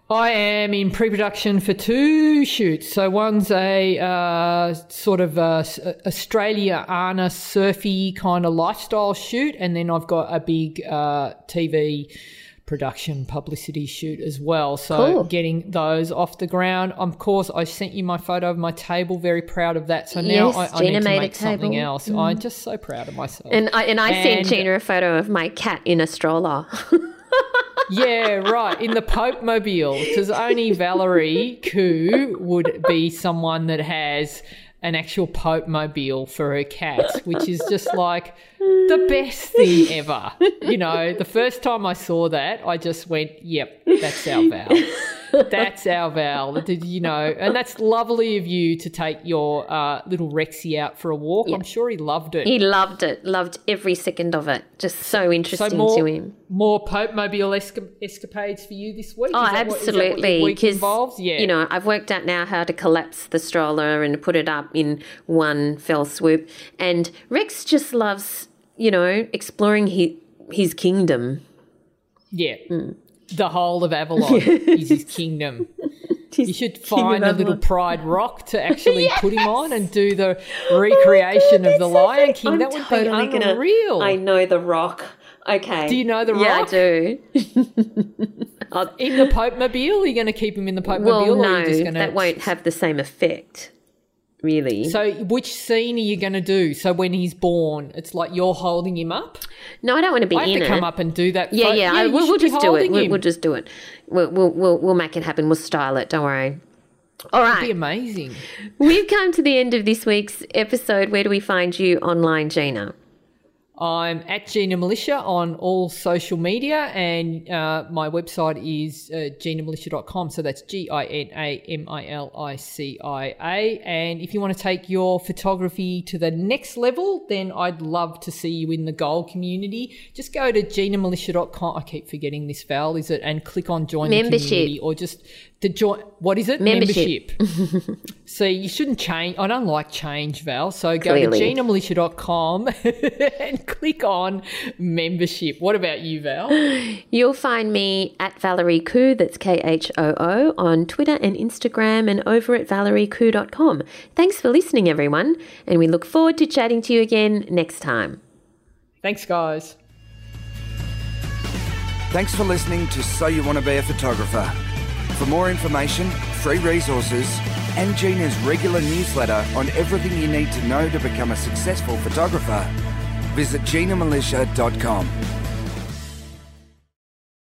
I am in pre-production for two shoots. So one's a uh, sort of a Australia Anna surfy kind of lifestyle shoot, and then I've got a big uh, TV production publicity shoot as well. So cool. getting those off the ground. Of course, I sent you my photo of my table. Very proud of that. So now yes, I, I need to make something else. Mm. I'm just so proud of myself. And I, and I and, sent Gina a photo of my cat in a stroller. yeah, right. In the Pope Mobile, because only Valerie Khoo would be someone that has an actual Pope Mobile for her cat, which is just like the best thing ever. You know, the first time I saw that, I just went, "Yep, that's our Val." That's our Val. You know, and that's lovely of you to take your uh, little Rexy out for a walk. I'm sure he loved it. He loved it. Loved every second of it. Just so interesting so more, to him. More Pope Mobile esca- escapades for you this week. Oh, absolutely. Because yeah, you know, I've worked out now how to collapse the stroller and put it up in one fell swoop. And Rex just loves, you know, exploring his his kingdom. Yeah. Mm the whole of Avalon is his kingdom. you should find a little Pride Rock to actually yes! put him on and do the oh recreation oh of the Lion King. I'm that would totally be unreal. Gonna, I know the Rock. Okay. Do you know the Rock? Yeah, I do. in the Pope Mobile, are you going to keep him in the Pope Mobile? well, no, that won't have the same effect really. So, which scene are you going to do? So, when he's born, it's like you're holding him up. No, I don't want to be I have in to it. come up and do that. Yeah, yeah. yeah I, we'll, we'll just do it. We'll, we'll, just do it. We'll, we'll, we'll, we'll make it happen. We'll style it. Don't worry. All right. That'd be amazing. We've come to the end of this week's episode. Where do we find you online, Gina? I'm at Gina Milicia on all social media, and uh, my website is uh, ginamilicia.com. So that's G I N A M I L I C I A. And if you want to take your photography to the next level, then I'd love to see you in the gold community. Just go to ginamilicia.com. I keep forgetting this, Val, is it? And click on join Membership. the community, or just to join what is it? Membership, membership. so you shouldn't change i don't like change val. So go Clearly. to ginamilicia.com and click on membership. What about you val? You'll find me at valerie khoo that's k-h-o-o on twitter and instagram and over at valeriekhoo.com thanks for listening everyone and we look forward to chatting to you again next time. Thanks guys. Thanks for listening to so you want to be a photographer for more information, free resources, and Gina's regular newsletter on everything you need to know to become a successful photographer, visit ginamilicia.com.